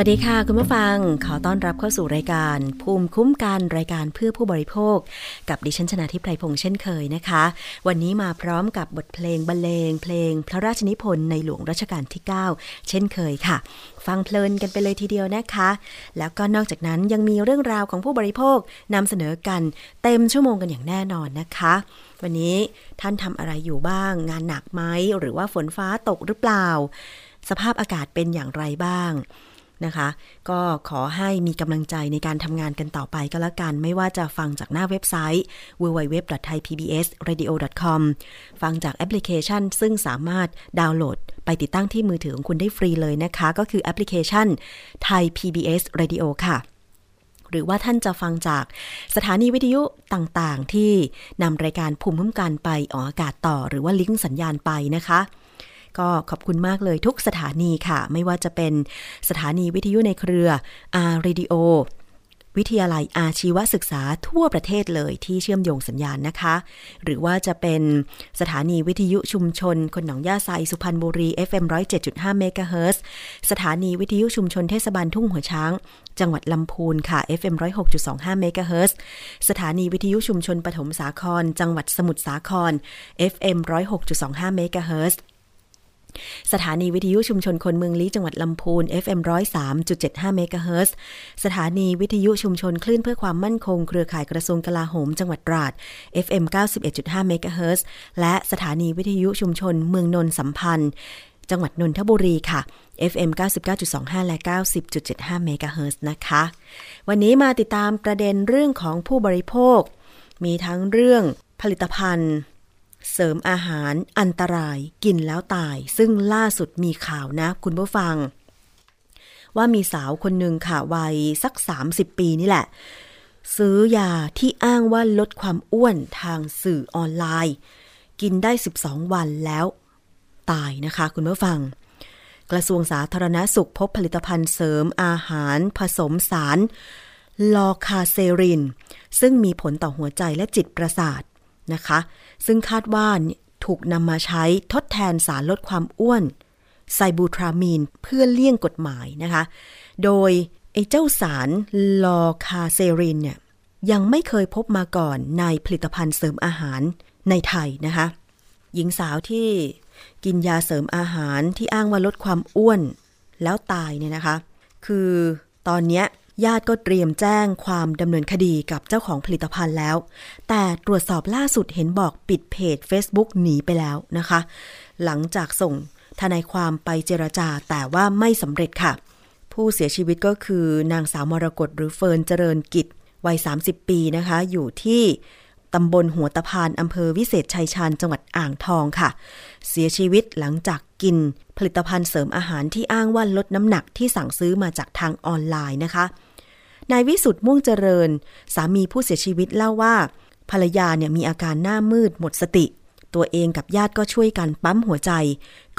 วัสดีค่ะ คุณผู้ฟัง ขอต้อนรับเข้าสู่รายการ ภูมิคุ้มกันรายการเพื่อผู้บริโภค กับดิฉันชนะทิพไพรพงษ์เช่นเคยนะคะ วันนี้มาพร้อมกับบทเพลงบรรเลง เพลงพระราชนิพนธ์ในหลวงรัชกาลที่ 9 เช่นเคยค่ะ ฟังเพลินกันไปเลยทีเดียวนะคะ แล้วก็นอกจากนั้นยังมีเรื่องราวของผู้บริโภคนำเสนอกันเต็มชั่วโมงกันอย่างแน่นอนนะคะวันนี้ท่านทำอะไรอยู่บ้าง งานหนักไหมหรือว่าฝนฟ้าตกหรือเปล่า สภาพอากาศเป็นอย่างไรบ้าง นะคะ ก็ขอให้มีกำลังใจในการทำงานกันต่อไปก็แล้วกัน ไม่ว่าจะฟังจากหน้าเว็บไซต์ www.thaipbsradio.com ฟังจากแอปพลิเคชัน ซึ่งสามารถดาวน์โหลด ไปติดตั้งที่มือถือของคุณได้ฟรีเลยนะคะ ก็คือแอปพลิเคชัน Thai PBS Radio ค่ะหรือว่าท่านจะฟังจากสถานีวิทยุต่างๆ ที่นำรายการภูมิคุ้มกันไปออกอากาศต่อ หรือว่าลิงก์สัญญาณไปนะคะ ก็ขอบคุณมากเลยทุกสถานีค่ะ ไม่ว่าจะเป็นสถานีวิทยุในเครือ R-Radio วิทยาลัยอาชีวศึกษาทั่วประเทศเลยที่เชื่อมโยงสัญญาณนะคะ หรือว่าจะเป็นสถานีวิทยุชุมชน คนหนองหญ้าไซสุพรรณบุรี FM 107.5เมกะเฮิรตซ์สถานีวิทยุชุมชนเทศบาลทุ่งหัวช้าง จังหวัดลำพูนค่ะ FM 106.25เมกะเฮิรตซ์สถานีวิทยุชุมชนปฐมสาคร จังหวัดสมุทรสาคร FM 106.25เมกะเฮิรตซ์ สถานีวิทยุชุมชนคนเมืองลี้จังหวัดลำพูน FM 103.75เมกะเฮิรตซ์สถานีวิทยุชุมชนคลื่นเพื่อความมั่นคงเครือข่ายกระทรวงกลาโหมจังหวัดตราด FM 91.5เมกะเฮิรตซ์และสถานีวิทยุชุมชนเมืองนนสัมพันธ์ จังหวัดนนทบุรีค่ะ FM 99.25 และ 90.75เมกะเฮิรตซ์นะคะ วันนี้มาติดตามประเด็นเรื่องของผู้บริโภค มีทั้งเรื่องผลิตภัณฑ์ เสริมอาหารอันตรายกินแล้วตาย ซึ่งล่าสุดมีข่าวนะคุณผู้ฟัง ว่ามีสาวคนหนึ่งค่ะวัยสัก 30 ปีนี่แหละ ซื้อยาที่อ้างว่าลดความอ้วนทางสื่อออนไลน์ กินได้ 12 วันแล้วตายนะคะ คุณผู้ฟัง กระทรวงสาธารณาสุขพบผลิตภัณฑ์เสริมอาหารผสมสารลอคาเซริน ซึ่งมีผลต่อหัวใจและจิตประสาทนะคะ ซึ่งคาดว่าถูกนำมาใช้ทดแทนสารลดความอ้วนไซบูทรามีนเพื่อเลี่ยงกฎหมายนะคะ โดยไอ้เจ้าสารลอคาเซรินเนี่ยยังไม่เคยพบมาก่อนในผลิตภัณฑ์เสริมอาหารในไทยนะคะ หญิงสาวที่กินยาเสริมอาหารที่อ้างว่าลดความอ้วนแล้วตายเนี่ยนะคะ คือตอนเนี้ย ญาติก็เตรียมแจ้งความดำเนินคดีกับเจ้าของผลิตภัณฑ์แล้ว แต่ตรวจสอบล่าสุดเห็นบอกปิดเพจ Facebook หนีไปแล้วนะคะ หลังจากส่งทนายความไปเจรจาแต่ว่าไม่สำเร็จค่ะ ผู้เสียชีวิตก็คือนางสาวมรกตหรือเฟิร์นเจริญกิจวัย 30 ปีนะคะ อยู่ที่ตำบลหัวตะพานอำเภอวิเศษชัยชาญจังหวัดอ่างทองค่ะ เสียชีวิตหลังจากกิน ผลิตภัณฑ์เสริมอาหารที่อ้างว่าลดน้ำหนักที่สั่งซื้อมาจากทางออนไลน์นะคะ นายวิสุทธ์ม่วงเจริญ สามีผู้เสียชีวิตเล่าว่า ภรรยาเนี่ยมีอาการหน้ามืดหมดสติ ตัวเองกับญาติก็ช่วยกันปั๊มหัวใจ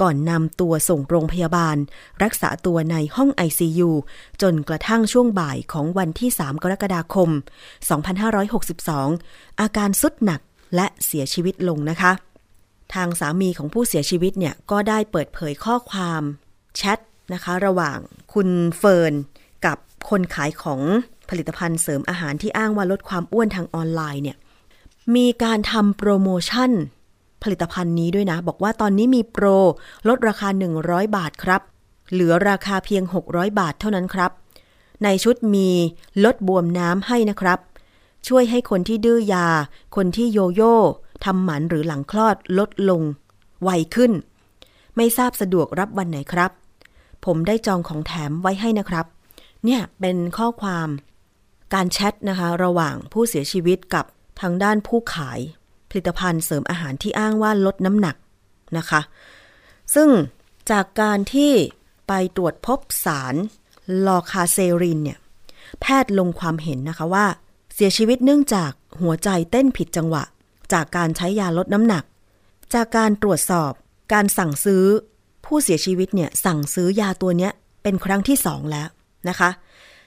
ก่อนนำตัวส่งโรงพยาบาล รักษาตัวในห้อง ICU จนกระทั่งช่วงบ่ายของวันที่ 3 กรกฎาคม 2562 อาการสุดหนักและเสียชีวิตลงนะคะ ทางสามีของผู้เสียชีวิตเนี่ยก็ได้เปิดเผยข้อความแชทนะคะ ระหว่างคุณเฟิร์น กับคนขายของผลิตภัณฑ์เสริมอาหารที่อ้างว่าลดความอ้วนทางออนไลน์เนี่ยมีการทำโปรโมชั่น ผลิตภัณฑ์นี้ด้วยนะ บอกว่าตอนนี้มีโปร ลดราคา 100 บาทครับ เหลือราคาเพียง 600 บาทเท่านั้นครับ ในชุดมีลดบวมน้ำให้นะครับ ช่วยให้คนที่ดื้อยา คนที่โยโย่ทำหมันหรือหลังคลอดลดลง ไวขึ้น ไม่ทราบสะดวกรับวันไหนครับ ผมได้จองของแถมไว้ให้นะครับ เนี่ยเป็นข้อความการแชทนะคะ ระหว่างผู้เสียชีวิตกับทางด้านผู้ขายผลิตภัณฑ์เสริมอาหารที่อ้างว่าลดน้ำหนักนะคะ ซึ่งจากการที่ไปตรวจพบสารลอคาเซรินเนี่ย แพทย์ลงความเห็นนะคะว่า เสียชีวิตเนื่องจากหัวใจเต้นผิดจังหวะ จากการใช้ยาลดน้ำหนัก จากการตรวจสอบการสั่งซื้อ ผู้เสียชีวิตเนี่ยสั่งซื้อยาตัวนี้เป็นครั้งที่สองแล้ว นะคะ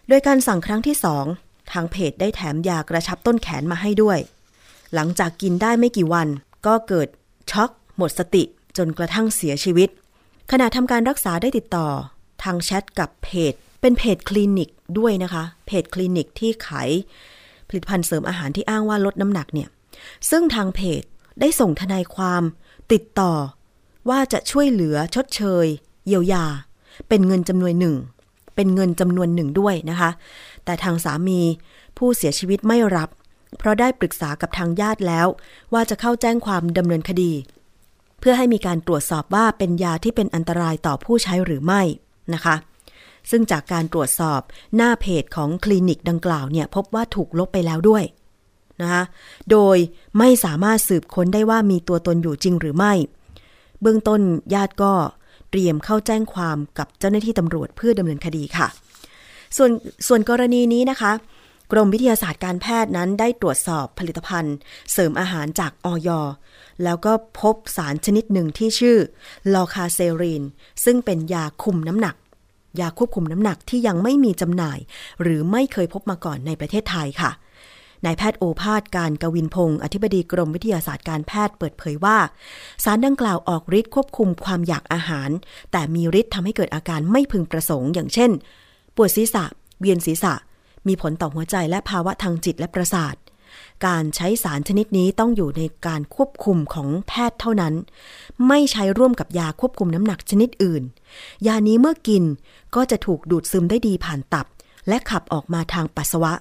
โดยการสั่งครั้งที่สองทางเพจได้แถมยากระชับต้นแขนมาให้ด้วย หลังจากกินได้ไม่กี่วัน ก็เกิดช็อกหมดสติจนกระทั่งเสียชีวิต ขณะทำการรักษาได้ติดต่อ ทางแชทกับเพจ เป็นเพจคลินิกด้วยนะคะ เพจคลินิกที่ขายผลิตภัณฑ์เสริมอาหารที่อ้างว่าลดน้ำหนักเนี่ย ซึ่งทางเพจได้ส่งทนายความติดต่อ ว่าจะช่วยเหลือชดเชย เยียวยา เป็นเงินจำนวนหนึ่ง เป็นเงินจำนวนหนึ่งด้วยนะคะ แต่ทางสามีผู้เสียชีวิตไม่รับ เพราะได้ปรึกษากับทางญาติแล้ว ว่าจะเข้าแจ้งความดำเนินคดี เพื่อให้มีการตรวจสอบว่าเป็นยาที่เป็นอันตรายต่อผู้ใช้หรือไม่นะคะซึ่งจากการตรวจสอบหน้าเพจของคลินิกดังกล่าวเนี่ยพบว่าถูกลบไปแล้วด้วยนะคะโดยไม่สามารถสืบค้นได้ว่ามีตัวตนอยู่จริงหรือไม่ เบื้องต้นญาติก็ เตรียมเข้าแจ้งความกับเจ้าหน้าที่ตำรวจเพื่อดำเนินคดีค่ะ ส่วนส่วนกรณีนี้นะคะ กรมวิทยาศาสตร์การแพทย์นั้นได้ตรวจสอบผลิตภัณฑ์ เสริมอาหารจากออยแล้วก็พบสารชนิดหนึ่งที่ชื่อลอคาเซรีน ซึ่งเป็นยาคุมน้ำหนัก ยาควบคุมน้ำหนักที่ยังไม่มีจำหน่าย หรือไม่เคยพบมาก่อนในประเทศไทยค่ะ นายแพทย์โอภาสการกวินพงศ์อธิบดีกรมวิทยาศาสตร์การแพทย์เปิดเผยว่า สารดังกล่าวออกฤทธิ์ควบคุมความอยากอาหาร แต่มีฤทธิ์ทำให้เกิดอาการไม่พึงประสงค์ อย่างเช่น ปวดศีรษะ เวียนศีรษะ มีผลต่อหัวใจและภาวะทางจิตและประสาทการใช้สารชนิดนี้ต้องอยู่ในการควบคุมของแพทย์เท่านั้น ไม่ใช้ร่วมกับยาควบคุมน้ำหนักชนิดอื่น ยานี้เมื่อกินก็จะถูกดูดซึมได้ดีผ่านตับ และขับออกมาทางปัสสาวะ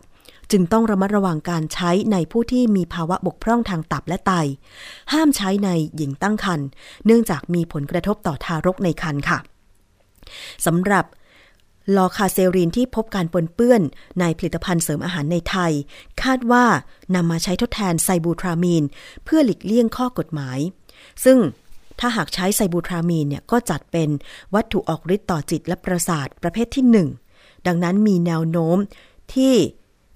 จึงต้องระมัดระวังการใช้ในผู้ที่มีภาวะบกพร่องทางตับและไต ห้ามใช้ในหญิงตั้งครรภ์เนื่องจากมีผลกระทบต่อทารกในครรภ์ค่ะสำหรับลอคาเซรีนที่พบการปนเปื้อนในผลิตภัณฑ์เสริมอาหารในไทย คาดว่านำมาใช้ทดแทนไซบูทรามีน เพื่อหลีกเลี่ยงข้อกฎหมาย ซึ่งถ้าหากใช้ไซบูทรามีนเนี่ยก็จัดเป็นวัตถุออกฤทธิ์ต่อจิตและประสาทประเภทที่ 1 ดังนั้นมีแนวโน้มที่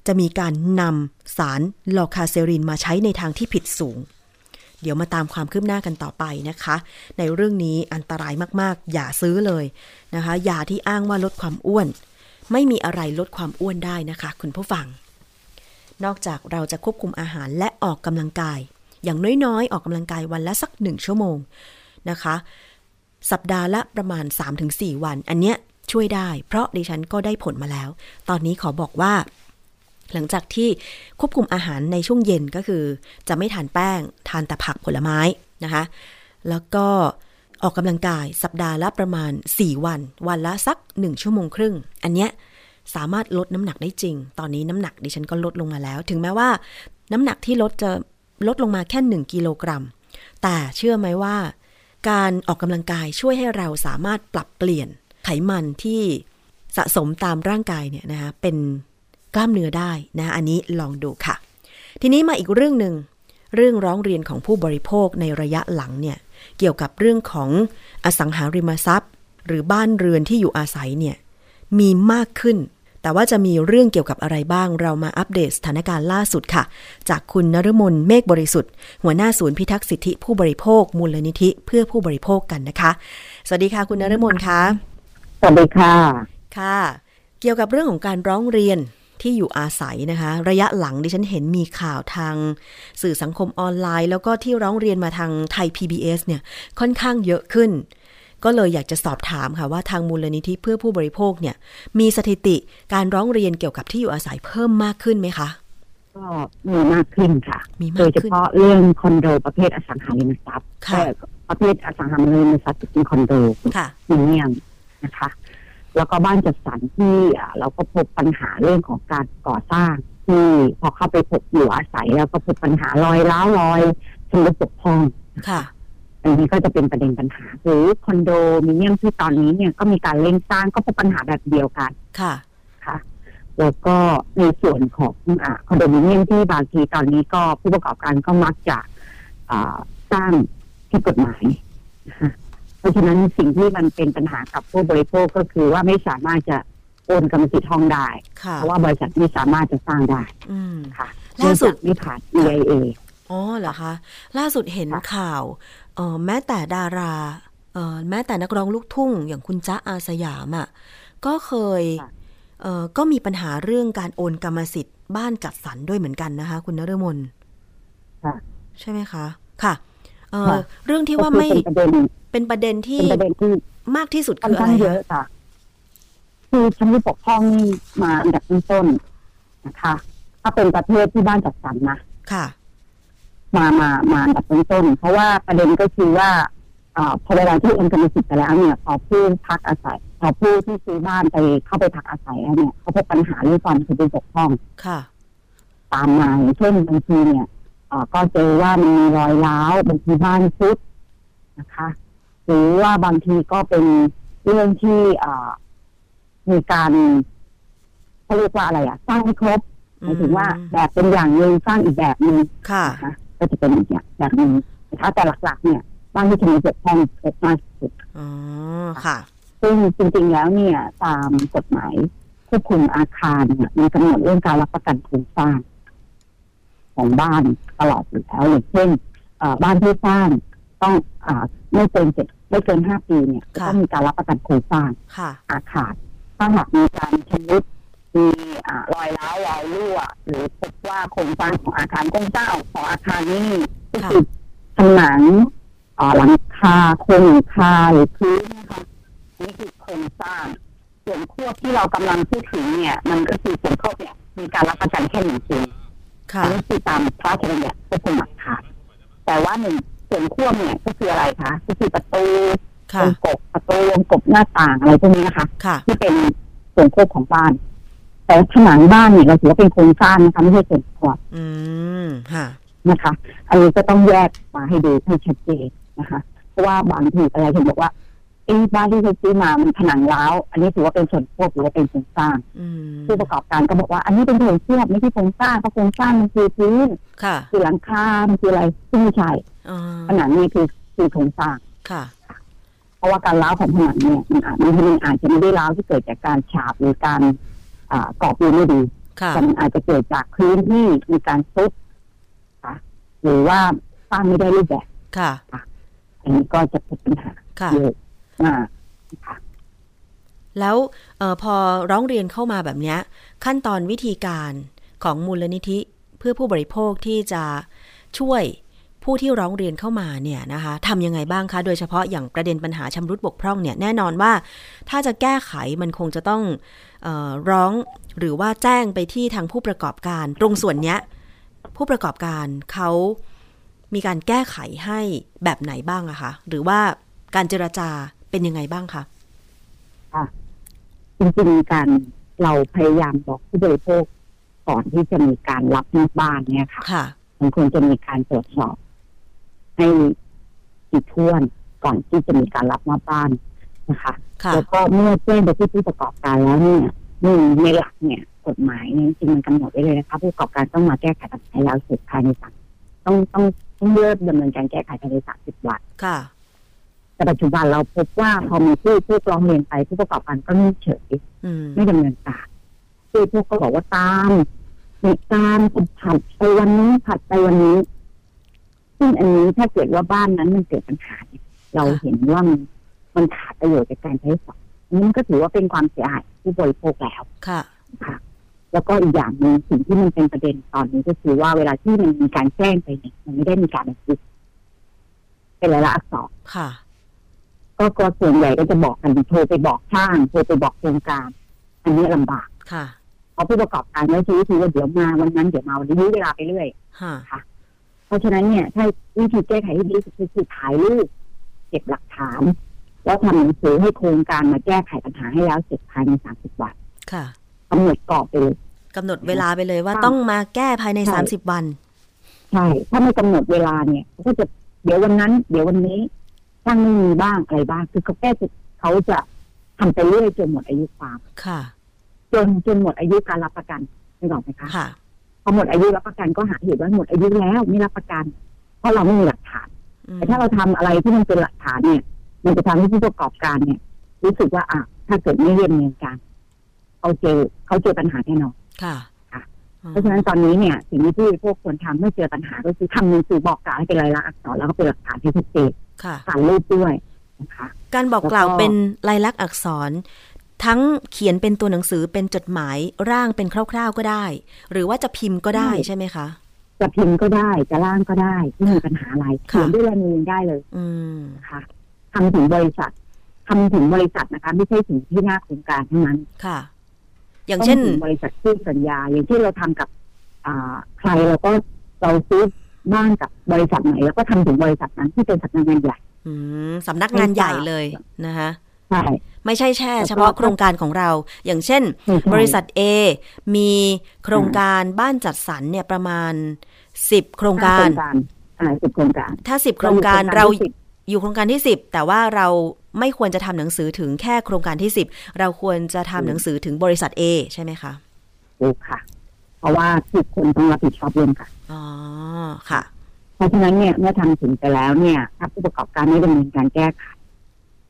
จะมีการนำสารลอคาเซรินมาใช้ในทางที่ผิดสูง เดี๋ยวมาตามความคืบหน้ากันต่อไปนะคะ ในเรื่องนี้อันตรายมากๆ อย่าซื้อเลยนะคะยาที่อ้างว่าลดความอ้วน ไม่มีอะไรลดความอ้วนได้นะคะ คุณผู้ฟัง นอกจากเราจะควบคุมอาหารและออกกำลังกาย อย่างน้อยๆ ออกกำลังกายวันละสักหนึ่งชั่วโมงนะคะ สัปดาห์ละประมาณ 3-4 วัน อันเนี้ยช่วยได้ เพราะดิฉันก็ได้ผลมาแล้ว ตอนนี้ขอบอกว่า หลังจากที่ควบคุมอาหารในช่วงเย็นก็คือ จะไม่ทานแป้ง ทานแต่ผักผลไม้นะคะ แล้วก็ออกกำลังกายสัปดาห์ละประมาณ 4 วัน วันละสัก 1 ชั่วโมงครึ่ง อันเนี้ยสามารถลดน้ำหนักได้จริง ตอนนี้น้ำหนักดิฉันก็ลดลงมาแล้ว ถึงแม้ว่า น้ำหนักที่ลดจะลดลงมาแค่ 1 กิโลกรัม แต่เชื่อไหมว่า การออกกำลังกายช่วยให้เราสามารถปรับเปลี่ยนไขมันที่สะสมตามร่างกายเนี่ยนะคะเป็น กล้ามเนื้อได้นะอันนี้ลองดูค่ะ ทีนี้มาอีกเรื่องหนึ่งเรื่องร้องเรียนของผู้บริโภคในระยะหลังเนี่ยเกี่ยวกับเรื่องของอสังหาริมทรัพย์ หรือบ้านเรือนที่อยู่อาศัยเนี่ยมีมากขึ้น แต่ว่าจะมีเรื่องเกี่ยวกับอะไรบ้าง เรามาอัปเดตสถานการณ์ล่าสุดค่ะ จากคุณนฤมลเมฆบริสุทธิ์ หัวหน้าศูนย์พิทักษ์สิทธิผู้บริโภค มูลนิธิเพื่อผู้บริโภคกันนะคะ สวัสดีค่ะ คุณนฤมลคะสวัสดีค่ะค่ะ เกี่ยวกับเรื่องของการร้องเรียน ที่อยู่อาศัยนะคะ ระยะหลังดิฉันเห็นมีข่าวทางสื่อสังคมออนไลน์ แล้วก็ที่ร้องเรียนมาทางไทย PBS เนี่ยค่อนข้างเยอะขึ้น ก็เลยอยากจะสอบถามค่ะว่าทางมูลนิธิเพื่อผู้บริโภคเนี่ยมีสถิติการร้องเรียนเกี่ยวกับที่อยู่อาศัยเพิ่มมากขึ้นไหมคะก็มีมากขึ้นค่ะมีมากโดยเฉขึ้นพาะเรื่องคอนโดประเภทอสังหาริมทรัพย์ค่ะเอ่อประเภทอสังหาริมทรัพย์ที่เป็นคอนโดค่ะมิเนียมนะคะ แล้วก็บ้านจัดสรรที่อ่าเราก็พบปัญหาเรื่องของการก่อสร้าง ที่พอเข้าไปพบอยู่อาศัยแล้วก็พบปัญหารอยร้าวรอยชำรุดบกพร่องค่ะอันนี้ก็จะเป็นประเด็นปัญหาหรือคอนโดมิเนียมที่ตอนนี้เนี่ยก็มีการเร่งสร้างก็พบปัญหาแบบเดียวกันค่ะค่ะ แล้วก็ในส่วนของอ่าคอนโดมิเนียมที่บางทีตอนนี้ก็ผู้ประกอบการก็มักจะอ่าสร้างที่กฎหมายนะคะเพ ราะฉะนั้นสิ่งที่มันเป็นปัญหากับผู้บริโภคก็คือว่าไม่สามารถจะโอนกรรมสิทธิ์ห้องได้ค่ะเพราะว่าบริษัทไม่สามารถจะสร้างได้อืมค่ะล่าสุดเนื่องจกไม่ผ่าน EIA อ๋อเหรอคะ ล่าสุดเห็นค่ะข่าวเออแม้แต่ดาราเออแม้แต่นักร้องลูกทุ่ง อย่างคุณจ๊ะอาสยามอะ่ะก็เคยเออก็มีปัญหาเรื่องการโอนกรรมสิทธิ์บ้านจัดสรรด้วยเหมือนกันนะคะ คุณนฤมลค่ะใช่ไหมคะ ค่ะเออค่ะเรื่องที่ก็ว่าคือไม่ เป็นประเด็นเป็นประเด็นที่เป็นประเด็นที่มากที่สุดค่อคืนออะข้าไรงเยอะคะค่ะคคือชำรุดปกพร่องนี่มาอันดับต้นๆนะคะ ถ้าเป็นประเทศที่บ้านจัดสรรนะค่ะ มามามาอันดับต้นๆเพราะว่าประเด็นก็คือว่าเอ่อพอเวลาที่เอ็นกรรมสิทธิ์ไปแล้วเนี่ยพอผู้พักอาศัยพอผู้ที่ซื้อบ้านไปเข้าไปพักอาศัยแล้วเนี่ยเขาพบปัญหาเรื่องความคือเป็นปกพร่องค่ะ ตามมาอย่างเช่นบางทีเนี่ยเอ่อก็เจอว่ามันมีรอยร้าวบางทีบ้านซุดนะคะ หรือว่าบางทีก็เป็นเรื่องที่เอ่อมีการเขาเรียกว่าอะไรอะสร้างไม่ครบหมายถึงว่าแบบเป็นอย่างหนึ่งสร้างอีกแบบหนึ่งค่ะนะคะก็จะเป็นอีกอย่างแบบหนึ่งนะคะแต่หลักๆ เนี่ยบ้านที่จะมีเกี่ยวข้องเกิดมากที่สุดอ๋อค่ะ ซึ่งจริงๆแล้วเนี่ย ตามกฎหมายควบคุมอาคารเนี่ยมีกำหนดเรื่องการรับประกันโครงสร้าง ของบ้านตลอดอยู่แล้วอย่างเช่นเอ่อบ้านที่สร้าง ต้องอ่าไม่เกินเจ็ดไม่เกินห้าปีเนี่ยค่ะต้องมีการรับประกันโครงสร้างค่ะอาคารถ้าหากมีการชำรุดมีอ่ารอยร้าวรอยรั่ว หรือพบว่าโครงสร้างของอาคารโครงสร้างของอาคารนี่ก็คือผนังเอ่อหลังคาโครงหลังคาหรือพื้นนะคะนี่คือโครงสร้าง ส่วนควบที่เรากำลังพูดถึงเนี่ย มันก็คือส่วนควบเนี่ยมีการรับประกันแค่หนึ่งปีค่ะอันนี้คือตามพระราชบัญญัติควบคุมอาคารแต่ว่าหนึ่ง ส่วนควบเนี่ยก็คืออะไรคะก็คือประตูวค่ะงกบประตูวงกบหน้าต่างอะไรพวกนี้นะคะค่ะที่เป็นส่วนควบของบ้าน แต่ผนังบ้านเนี่ยเราถือว่าเป็นโครงสร้างนะคะไม่ใช่ส่วนควบอืมค่ะนะคะ อันนี้ก็ต้องแยกมาให้ดูให้ชัดเจนนะคะ เพราะว่าบางทีอะไรเห็นบอกว่า เอ้บ้านที่เขาซื้อมามันผนังร้าวอันนี้ถือว่าเป็นส่วนควบหรือว่าเป็นโครงสร้างอืมผู้ประกอบการก็บอกว่า อันนี้เป็นส่วนควบไม่ใช่โครงสร้างเพราะโครงสร้างมันคือพื้นค่ะคือหลังคา มันคืออะไรซึ่งไม่ใช่อ๋อผนังนี่คือคือโครงสร้างค่ะ เพราะว่าการร้าวของผนังเนี่ยมันอาจมันมันอาจจะไม่ได้ร้าวที่เกิดจากการฉาบหรือการอ่ากรอบปูนไม่ดีค่ะแต่มันอาจจะเกิดจากพื้นที่มีการซุดค่ะหรือว่าสร้างไม่ได้รูปแบบค่ะอันนี้ก็จะเป็นปัญหาค่ะเยอะ มากนะแล้วออพอร้องเรียนเข้ามาแบบนี้ขั้นตอนวิธีการของมูลนิธิเพื่อผู้บริโภคที่จะช่วยผู้ที่ร้องเรียนเข้ามาเนี่ยนะคะทำยังไงบ้างคะ โดยเฉพาะอย่างประเด็นปัญหาชำรุดบกพร่องเนี่ยแน่นอนว่า ถ้าจะแก้ไขมันคงจะต้องออร้องหรือว่าแจ้งไปที่ทางผู้ประกอบการ ตรงส่วนเนี้ยผู้ประกอบการเขามีการแก้ไขให้แบบไหนบ้างอะคะ หรือว่าการเจรจา เป็นยังไงบ้างคะจริงๆการเราพยายามบอกผู้บริโภคก่อนที่จะมีการรับนอกบ้านเนี่ยค่ะค่ะมันควรจะมีการตรวจสอบ ให้ถี่ถ้วนก่อนที่จะมีการรับนอกบ้านนะคะค่ะแล้วก็เมื่อแจ้งไปที่ผู้ประกอบการแล้วเนี่ยหนึ่งในหลักเนี่ย กฎหมายเนี่ยจริงๆมันกำหนดไว้เลยนะคะผู้ประกอบการต้องมาแก้ไขปัญหาแล้วเสร็จภายในสามต้องต้องต้องเริ่มดำเนินการแก้ไขภายในสามสิบวันค่ะ แต่ปัจจุบันเราพบว่าพอมีผู้ผู้ร้องเรียนไปผู้ประกอบการก็นิ่งเฉยอืมไม่ดำเนินการผู้ผู้ก็บอกว่าตามเหตุการณ์ผัดไปวันนี้ผัดไปวันนี้ ซึ่งอันนี้ถ้าเกิดว่าบ้านนั้นมันเกิดปัญหาเนี่ยเราเห็นว่ามันมันขาดประโยชน์จากการใช้สอยอันนี้มันก็ถือว่าเป็นความเสียหายผู้บริโภคแล้วค่ะค่ะ แล้วก็อีกอย่างหนึ่งสิ่งที่มันเป็นประเด็นตอนนี้ก็คือว่าเวลาที่มันมีการแจ้งไปเนี่ยมันไม่ได้มีการบันทึกเป็นรายละอักษรค่ะ ก็ก็ส่วนใหญ่ก็จะบอกกันโทรไปบอกช่างโทรไปบอกโครงการ อันนี้ลำบากค่ะเพราะผู้ประกอบการไม่ใช้วิธีว่าเดี๋ยวมาวันนั้นเดี๋ยวมาวันนี้ยื้อเวลาไปเรื่อยค่ะ เพราะฉะนั้นเนี่ยถ้าวิธีแก้ไขที่ดีที่สุดคือถ่ายรูปเก็บหลักฐานแล้วทำหนังสือให้โครงการมาแก้ไขปัญหาให้แล้วเสร็จภายในสามสิบวันค่ะกำหนดกรอบไปเลยกำหนดเวลาไปเลยว่าค่ะต้องมาแก้ภายในใช่สามสิบวัน ใช่ ถ้าไม่กำหนดเวลาเนี่ยเขาก็จะเดี๋ยววันนั้น เดี๋ยววันนี้ ช่างไม่มีบ้างอะไรบ้าง คือเขาแก้จะเขาจะทำไปเรื่อยจนหมดอายุความค่ะ จนจนหมดอายุการรับประกันไม่บอกไหมคะค่ะพอหมดอายุรับประกันก็หาเหตุว่าหมดอายุแล้วไม่รับประกัน เพราะเราไม่มีหลักฐานอืมแต่ถ้าเราทำอะไรที่มันเป็นหลักฐานเนี่ย มันจะทำให้ผู้ประกอบการเนี่ย รู้สึกว่าอะถ้าเกิดไม่เรียนเงินการเขาเจอเขาเจอปัญหาแน่นอนค่ะค่ะอืม เพราะฉะนั้นตอนนี้เนี่ยสิ่งที่ผู้บริโภคควรทำเมื่อเจอปัญหาก็คือทำหนังสือบอกกล่าวให้เป็นลายลักษณ์อักษรแล้วก็เป็นหลักฐานที่ชัดเจนค่ะถ่ายรูปด้วยนะคะการบอกกล่าวแล้วก็เป็นลายลักษณ์อักษร ทั้งเขียนเป็นตัวหนังสือเป็นจดหมายร่างเป็นคร่าว ๆก็ได้ หรือว่าจะพิมพ์ก็ได้ใช่ไหมคะจะพิมพ์ก็ได้จะร่างก็ได้ไม่มีปัญหาอะไรค่ะเขียนด้วยลายมือยังได้เลย อืมนะคะทำถึงบริษัททำถึงบริษัทนะคะ ไม่ใช่ถึงที่หน้าโครงการเท่านั้นค่ะ อย่างเช่นต้องถึงบริษัทคู่สัญญา อย่างที่เราทำกับ อ่า ใครเราก็เราซื้อบ้านกับบริษัทไหนแล้วก็ทำถึงบริษัทนั้นที่เป็นสำนักงานใหญ่อืมสำนักงานใหญ่เลยนะคะใช่ไม่ใช่แช่แล้วก็เฉพาะโครงการของเรา อย่างเช่นใช่ใช่บริษัท A มีโครงการบ้านจัดสรรเนี่ยประมาณสิบโครงการโครงการอ่าสิบโครงการ ถ้าสิบโครงการเราที่สิบ อยู่โครงการที่สิบแต่ว่าเราไม่ควรจะทำหนังสือถึงแค่โครงการที่สิบเราควรจะทำหนังสือถึงบริษัท A ใช่ไหมคะถูกค่ะ เพราะว่าทุกคนต้องรับผิดชอบร่วมกันอ๋อค่ะ เพราะฉะนั้นเนี่ยเมื่อทำถึงไปแล้วเนี่ยถ้าผู้ประกอบการไม่ดำเนินการแก้ไข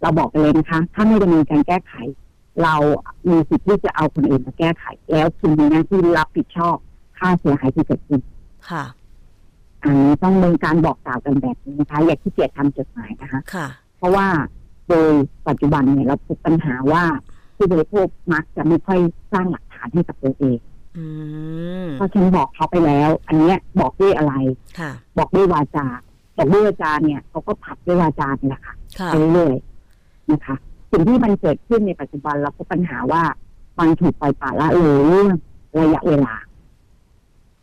เราบอกไปเลยนะคะ ถ้าไม่ดำเนินการแก้ไข เรามีสิทธิ์ที่จะเอาคนอื่นมาแก้ไข แล้วคุณมีหน้าที่รับผิดชอบค่าเสียหายที่เกิดขึ้นค่ะ อันนี้ต้องดำเนินการบอกกล่าวกันแบบนี้นะคะ อย่าขี้เกียจทำจดหมายนะคะ ค่ะ เพราะว่าโดยปัจจุบันเนี่ยเราพบปัญหาว่าผู้บริโภคมักจะไม่ค่อยสร้างหลักฐานให้กับตัวเองอืมเพราะฉันบอกเขาไปแล้ว อันเนี้ยบอกด้วยอะไร ค่ะ บอกด้วยวาจา บอกด้วยวาจาเนี่ยเขาก็ผัดด้วยวาจานี่แหละค่ะค่ะ ไปเรื่อยๆนะคะ สิ่งที่มันเกิดขึ้นในปัจจุบันเราพบปัญหาว่ามันถูกปล่อยปละละเลยเรื่องระยะเวลา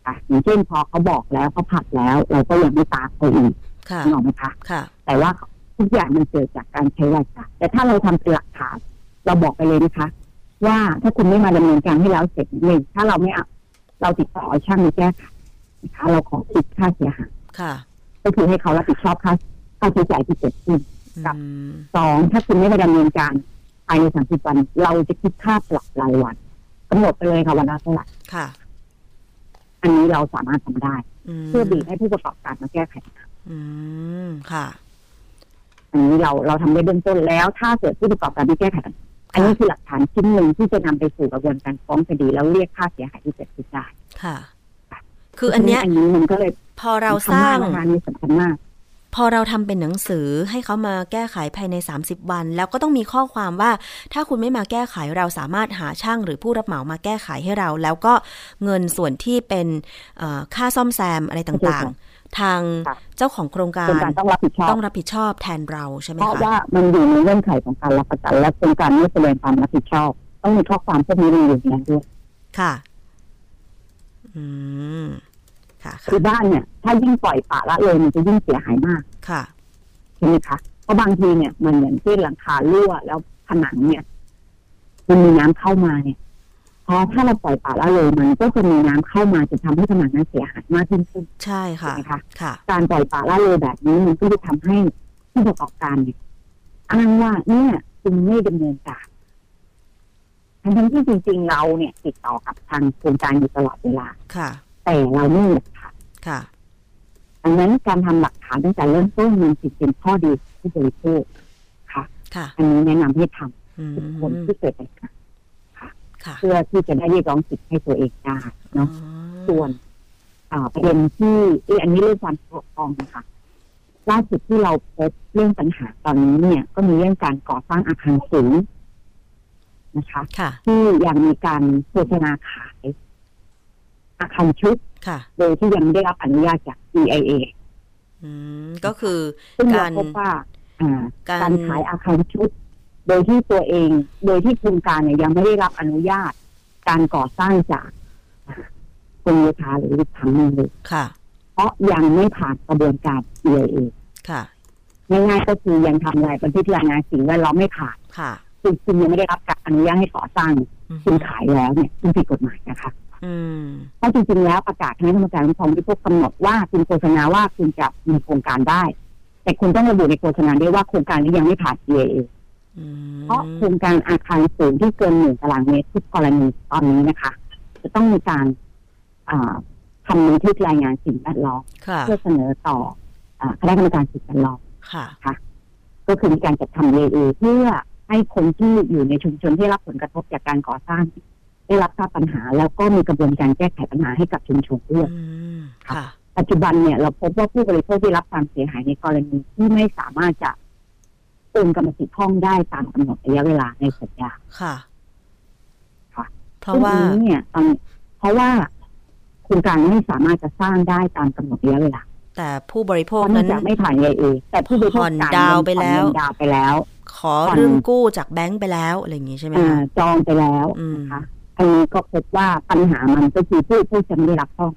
อะอย่างเช่นพอเขาบอกแล้วเขาผัดแล้ว เราก็ยังไม่ตามเขาอีกค่ะนึกออกไหมคะค่ะแต่ว่าทุกอย่างมันเกิดจากการใช้วาจาแต่ถ้าเราทำเป็นหลักฐานเราบอกไปเลยนะคะ ว่าถ้าคุณไม่มาดำเนินการให้แล้วเสร็จหนึ่งถ้าเราไม่เอาเราติดต่อช่างมาแก้ไขนะคะเราขอคิดค่าเสียหายค่ะก็คือให้เขารับผิดชอบค่าค่าใช้จ่ายที่เกิดขึ้นครับอืมสองถ้าคุณไม่มาดำเนินการภายในสามสิบวัน เราจะคิดค่าปรับรายวันกำหนดไปเลยค่ะวันละเท่าไหร่ค่ะ อันนี้เราสามารถทำได้มเพื่อบีบให้ผู้ประกอบการมาแก้ไขอืมค่ะ อันนี้เราเราทำได้เบื้องต้นแล้วถ้าเกิดผู้ประกอบการไม่แก้ไขปัญหาอันนี้คือหลักฐานชิ้นหนึ่งที่จะนำไปสู่กระบวนการฟ้องคดีแล้วเรียกค่าเสียหายที่เกิดขึ้นได้ค่ะ คืออันเนี้ยอันนี้มันก็เลย พอเราสร้างทำให้งานนี้สำคัญมาก พอเราทำเป็นหนังสือให้เขามาแก้ไขภายใน 30 วัน แล้วก็ต้องมีข้อความว่า ถ้าคุณไม่มาแก้ไขเราสามารถหาช่างหรือผู้รับเหมามาแก้ไขให้เรา แล้วก็เงินส่วนที่เป็นเอ่อค่าซ่อมแซมอะไรต่างๆ ทางค่ะเจ้าของโครงการโครงการต้องรับผิดชอบต้องรับผิดชอบแทนเราใช่ไหมเพราะคะว่ามันอยู่ในเงื่อนไขของการรับประกันและโครงการไม่แสดงความรับผิดชอบ ต้องมีข้อความพวกนี้อยู่ในนั้นด้วยค่ะ อืม ค่ะคือบ้านเนี่ยถ้ายิ่งปล่อยปละละเลยมันจะยิ่งเสียหายมากค่ะใช่ไหมคะเพราะบางทีเนี่ยมันเหมือนที่หลังคารั่วแล้วผนังเนี่ย มันมีน้ำเข้ามาเนี่ยพอถ้าเราปล่อยปละละเลยมันก็จะมีน้ำเข้ามาจะทำให้ผนังนั้นเสียหายมากยิ่งขึ้นใช่ค่ะใช่ไหมคะค่ะการปล่อยปละละเลยแบบนี้มันก็จะทำให้ผู้ประกอบการเนี่ยอ้างว่าเนี่ยคุณไม่ดำเนินการทั้งๆที่จริง ๆ เราเนี่ย ติดต่อกับทางโครงการอยู่ตลอดเวลาค่ะ แต่เราไม่มีหลักฐานค่ะดังนั้นการทำหลักฐานตั้งแต่เริ่มต้นมันจึงเป็นข้อดีของผู้บริโภคค่ะค่ะ อันนี้แนะนำให้ทำอืทุกคนมที่เกิดปัญหาค่ะเพื่อที่จะได้เรียกร้องสิทธิ์ให้ตัวเองได้เนาะอ๋อส่วนอ่าประเด็นที่เอยอันนี้เรื่องความปกครองนะคะล่าสุดที่เราพบเรื่องปัญหาตอนนี้เนี่ย ก็มีเรื่องการก่อสร้างอาคารสูงนะคะค่ะที่ยังมีการโฆษณาขาย อาคารชุดค่ะ โดยที่ยังไม่ได้รับอนุญาตจาก EIA อืมก็คือซึ่งเราการพบว่าอ่าการการขายอาคารชุด โดยที่ตัวเอง โดยที่โครงการเนี่ยยังไม่ได้รับอนุญาต การก่อสร้างจากกรมโยธาหรือทางนึงเลยค่ะ เพราะยังไม่ผ่านกระบวนการ EIA ค่ะง่ายๆก็คือยังทำลายบันทึกรายงานสิ่งแวดล้อมไม่ผ่านค่ะคือคุณยังไม่ได้รับการอนุญาตให้ก่อสร้างอืมคุณขายแล้วเนี่ยคุณผิดกฎหมายนะคะอืม เพราะจริงๆแล้วประกาศคณะกรรมการคุ้มครองผู้บริโภคกำหนดว่าคุณโฆษณาว่าคุณจะมีโครงการได้ แต่คุณต้องระบุในโฆษณาด้วยว่าโครงการนี้ยังไม่ผ่าน EIA อืมเพราะโครงการอาคารสูงที่เกินหนึ่งตารางเมตรทุกกรณีตอนนี้นะคะ จะต้องมีการอ่าทำบันทึกรายงานสิ่งแวดล้อมค่ะเพื่อเสนอต่ออาคณะกรรมการสิ่งแวดล้อมค่ะ ก็คือมีการจัดทำ EIA เพื่อให้คนที่อยู่ในชุมชนที่รับผลกระทบจากการก่อสร้าง ได้รับทราบปัญหา แล้วก็มีกระบวนการแก้ไขปัญหาให้กับชุมชนด้วยอืมค่ะ ปัจจุบันเนี่ยเราพบว่าผู้บริโภคที่รับความเสียหายในกรณีที่ไม่สามารถจะโอนกรรมสิทธิ์ห้องได้ตามกำหนดระยะเวลาในสัญญาค่ะค่ะเพราะว่าซึ่งอันนี้เนี่ยตอนเพราะว่าโครงการไม่สามารถจะสร้างได้ตามกำหนดระยะเวลาแต่ผู้บริโภเพคราะนั้เนื่อนงจากไม่ผ่านเอแต่ผู้บริโภผ่คอนจ่ยดาวน์เงิไปแล้วผ่อนเงินดาวน์ไปแล้ว ขอเรื่องกู้จากแบงก์ไปแล้วอะไรอย่างงี้ใช่ไหมอ่าคะจองไปแล้วอืมนะคะ อันนี้ก็พบว่าปัญหามันก็คือผู้ผู้จะไม่ได้รับห้อง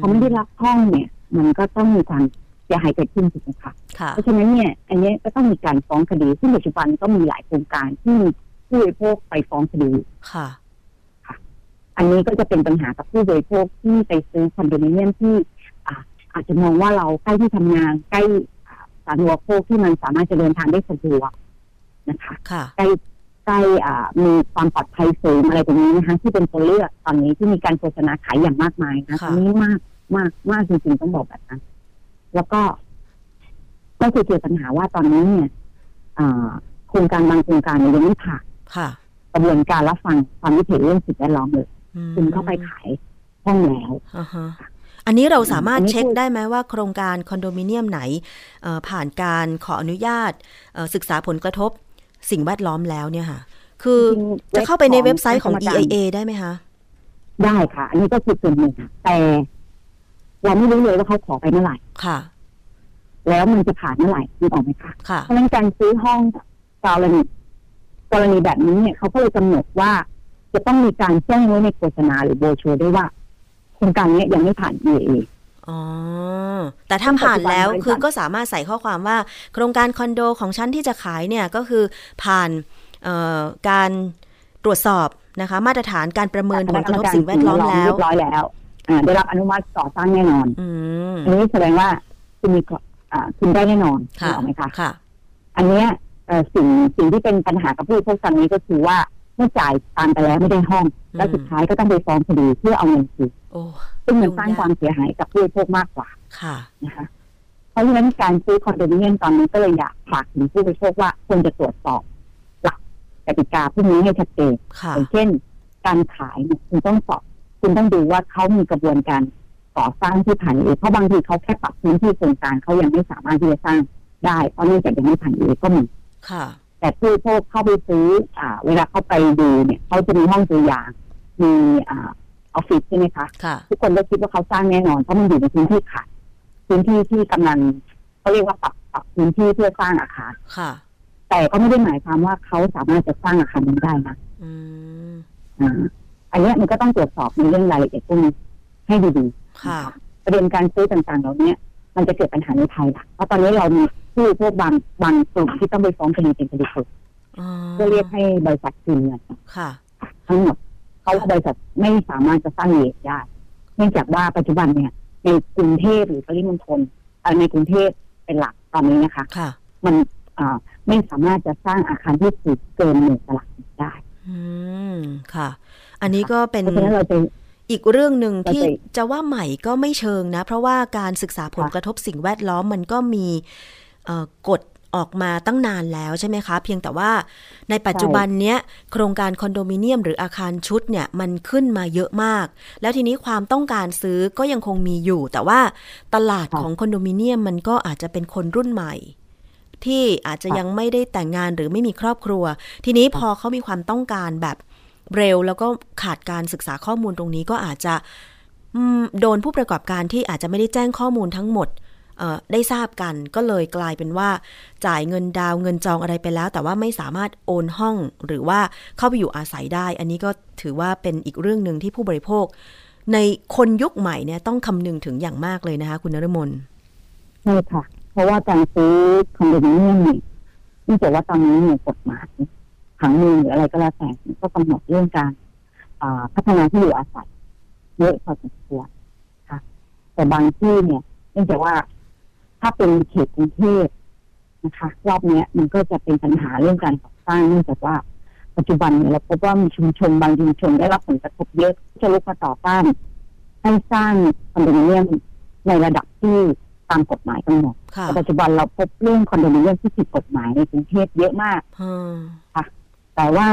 พอไม่ได้รับห้องเนี่ย มันก็ต้องมีความเสียหายเกิดขึ้นถูกไหมคะค่ะเพราะฉะนั้นเนี่ยอันนี้ก็ต้องมีการฟ้องคดีซึ่งปัจจุบันก็มีหลายโครงการที่มีผู้บริโภคไปฟ้องคดีค่ะอันนี้ก็จะเป็นปัญหากับผู้บริโภคที่ไปซื้อคอนโดมิเนียมที่อ่าอาจจะมองว่าเราใกล้ที่ทำงานใกล้อ่าสาธารณูปโภคที่มันสามารถจะเดินทางได้สะดวกนะคะค่ะใกล้ ใกล้อ่ามีความปลอดภัยสูงอะไรตรงนี้นะคะที่เป็นตัวเลือกตอนนี้ที่มีการโฆษณาขายอย่างมากมายนะค่ะตอนนี้มากมากมากจริงๆต้องบอกแบบนั้นแล้วก็ ก็คือเจอปัญหาว่าตอนนี้เนี่ยอ่าโครงการบางโครงการเนี่ยยังไม่ผ่านค่ะกระบวนการรับฟังความคิดเห็นเรื่องสิ่งแวดล้อมเลยอืมคุณเข้าไปขายห้องแล้วอ่าฮะอันนี้เราสามารถอันนี้เช็คคือได้ไหมว่าโครงการคอนโดมิเนียมไหนเอ่อผ่านการขออนุญาตเอ่อศึกษาผลกระทบ สิ่งแวดล้อมแล้วเนี่ยค่ะ คือจริงๆจะเข้าไปในเว็บไซต์ของกรรมการ EIA ได้ไหมคะได้ค่ะ อันนี้ก็คือส่วนหนึ่งแต่เราไม่รู้เลยว่าเขาขอไปเมื่อไหร่ค่ะ แล้วมันจะผ่านเมื่อไหร่นึกออกไหมคะค่ะเพราะฉะนั้นการซื้อห้องกรณีกรณีแบบนี้เนี่ยเขาก็เลยกำหนดว่า จะต้องมีการแจ้งไว้ในโฆษณาหรือโบรชัวร์ด้วยว่าโครงการเนี้ยยังไม่ผ่าน EA อ๋อ แต่ถ้าผ่านแล้วปัจจุบันคือก็สามารถใส่ข้อความว่า โครงการคอนโดของฉันที่จะขายเนี่ยก็คือผ่านเอ่อการตรวจสอบนะคะ มาตรฐานการประเมินผลกระทบสิ่งแวดล้อมแล้วเรียบร้อยแล้วอ่าได้รับอนุมัติก่อสร้างแน่นอนอืมอันนี้แสดงว่าคุณมีอ่าคุณได้แน่นอนนึค่ะกออกไหมคะค่ะอันเนี้ยเอ่อสิ่งสิ่งที่เป็นปัญหากับผู้บริโภคตอนนี้ก็คือว่า เมื่อจ่ายตามไปแล้วไม่ได้ห้อง แล้วสุดท้ายก็ต้องไปฟ้องคดีเพื่อเอาเงินคืนโอ้ซึ่งมันยุ่งสร้างยากความเสียหายกับผู้บริโภคมากกว่าค่ะนะคะ เพราะฉะนั้นการซื้อคอนโดมิเนียมตอนนี้ก็เลยอยากฝากถึงผู้บริโภคว่าควรจะตรวจสอบหลักกติกาพวกนี้ให้ชัดเจนค่ะอย่างเช่น การขายเนี่ยคุณต้องสอบ คุณต้องดูว่าเขามีกระบวนการก่อสร้างที่ผ่านเอเพราะบางทีเขาแค่ปรับพื้นที่โครงการเขายังไม่สามารถที่จะสร้างได้เพราะเนื่องจากยังไม่ผ่านเอก็มีค่ะ แต่ผู้บริโภคเข้าไปซื้อ อ่า เวลาเข้าไปดูเนี่ยเขาจะมีห้องตัวอย่าง มีอ่าออฟฟิศใช่ไหมคะค่ะทุกคนก็คิดว่าเขาสร้างแน่นอนเพราะมันอยู่ในพื้นที่ขาดพื้นที่ที่กำลังเขาเรียกว่าปรับปรับพื้นที่เพื่อสร้างอาคารค่ะ แต่ก็ไม่ได้หมายความว่าเขาสามารถจะสร้างอาคารนี้ได้นะอืมอ่าอันเนี้ยมันก็ต้องตรวจสอบในเรื่องรายละเอียดพวกนี้ให้ดีๆค่ะ ประเด็นการซื้อต่างๆเหล่านี้ มันจะเกิดปัญหาในไทยละเพราะตอนนี้เรามีผู้บริโภคบางบางกลุ่มที่ต้องไปฟ้องคดีเป็นคดีสุดอ๋อเพื่อเรียกให้บริษัทคืนเงินค่ะทั้งหมดเขาว่าบริษัทไม่สามารถจะสร้างเหตุได้เนื่องจากว่าปัจจุบันเนี่ยในกรุงเทพหรือปริมณฑลเอ่อในกรุงเทพเป็นหลักตอนนี้นะคะค่ะมันอ่าไม่สามารถจะสร้างอาคารที่สูงเกินหนึ่งตารางเมตรได้ อืมค่ะ อันนี้ก็เป็นเพราะฉะนั้นเราจะ อีกเรื่องหนึ่งเราที่จะจะว่าใหม่ก็ไม่เชิงนะ เพราะว่าการศึกษาผลกระทบสิ่งแวดล้อมมันก็มีเอ่อกฎออกมาตั้งนานแล้วใช่ไหมคะ เพียงแต่ว่าในปัจจุบันเนี้ยโครงการคอนโดมิเนียมหรืออาคารชุดเนี่ยมันขึ้นมาเยอะมาก แล้วทีนี้ความต้องการซื้อก็ยังคงมีอยู่ แต่ว่าตลาดของคอนโดมิเนียมมันก็อาจจะเป็นคนรุ่นใหม่ ที่อาจจะยังไม่ได้แต่งงานหรือไม่มีครอบครัว ทีนี้พอเขามีความต้องการแบบ เร็วแล้วก็ขาดการศึกษาข้อมูลตรงนี้ก็อาจจะโดนผู้ประกอบการที่อาจจะไม่ได้แจ้งข้อมูลทั้งหมดได้ทราบกันก็เลยกลายเป็นว่า จ่ายเงินดาวเงินจองอะไรไปแล้ว แต่ว่าไม่สามารถโอนห้องหรือว่าเข้าไปอยู่อาศัยได้ อันนี้ก็ถือว่าเป็นอีกเรื่องหนึ่งที่ผู้บริโภค ในคนยุคใหม่เนี่ยต้องคำนึงถึงอย่างมากเลยนะคะ คุณนรมนใช่ค่ะ เพราะว่าการซื้อคอนโดมิเนียมนี่เนื่องจากว่าตอนนี้เนี่ยกฎหมาย ผังเมืองหรืออะไรก็แล้วแต่ก็กำหนดเรื่องการอ่าพัฒนาที่อยู่อาศัยเยอะพอสมควรค่ะแต่บางที่เนี่ยเนื่องจากว่าถ้าเป็นเขตกรุงเทพนะคะรอบเนี้ยมันก็จะเป็นปัญหาเรื่องการก่อสร้างเนื่องจากว่าปัจจุบันเนี่ยเราพบว่ามีชุมชนบางชุมชนได้รับผลกระทบเยอะจะลุกมาต่อต้านให้สร้างคอนโดมิเนียมในระดับที่ตามกฎหมายกำหนดค่ะแต่ปัจจุบันเราพบเรื่องคอนโดมิเนียมที่ผิดกฎหมายในกรุงเทพเยอะมากอืม แต่ว่า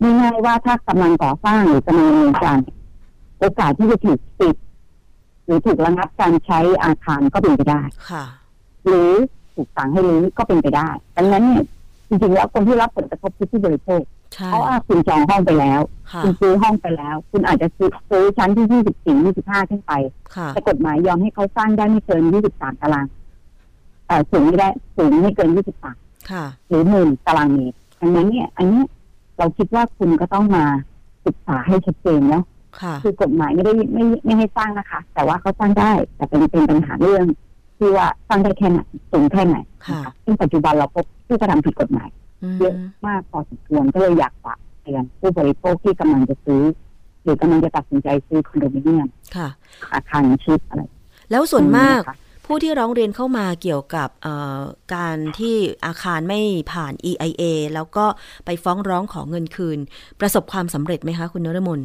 ไม่ง่ายว่าถ้ากำลังก่อสร้างหรือกำลังดำเนินการโอกาสที่จะถูกปิด หรือถูกระงับการใช้อาคารก็เป็นไปได้ค่ะ หรือถูกสั่งให้รื้อก็เป็นไปได้ดังนั้นเนี่ยจริงๆแล้วคนที่รับผลกระทบคือผู้บริโภคใช่เพราะว่าคุณจองห้องไปแล้วค่ะคุณซื้อห้องไปแล้ว คุณอาจจะซื้อซื้อชั้นที่ยี่สิบสี่ยี่สิบห้าขึ้นไปค่ะแต่กฎหมายยอมให้เขาสร้างได้ไม่เกินยี่สิบสามตารางเอ่อสูงไม่ได้สูงไม่เกินยี่สิบสามค่ะหรือหมื่นตารางเมตร ดังนั้นเนี่ยอันเนี้ยเราคิดว่าคุณก็ต้องมาศึกษาให้ชัดเจนเนาะค่ะคือกฎหมายไม่ได้ไม่ไม่ให้สร้างนะคะ แต่ว่าเขาสร้างได้ แต่เป็นเป็นปัญหาเรื่องที่ว่าสร้างได้แค่ไหนสูงแค่ไหนค่ะนซึ่งปัจจุบันเราพบผู้กระทำผิดกฎหมายอืมเยอะมากพอสมควรก็เลยอยากฝากเตือนผู้บริโภคที่กำลังจะซื้อ หรือกำลังจะตัดสินใจซื้อคอนโดมิเนียมค่ะอาคารชิดอะไร แล้วส่วนมากนะคะ ผู้ที่ร้องเรียนเข้ามาเกี่ยวกับเอ่อการที่อาคารไม่ผ่าน EIA แล้วก็ไปฟ้องร้องขอเงินคืน ประสบความสำเร็จไหมคะคุณนรมน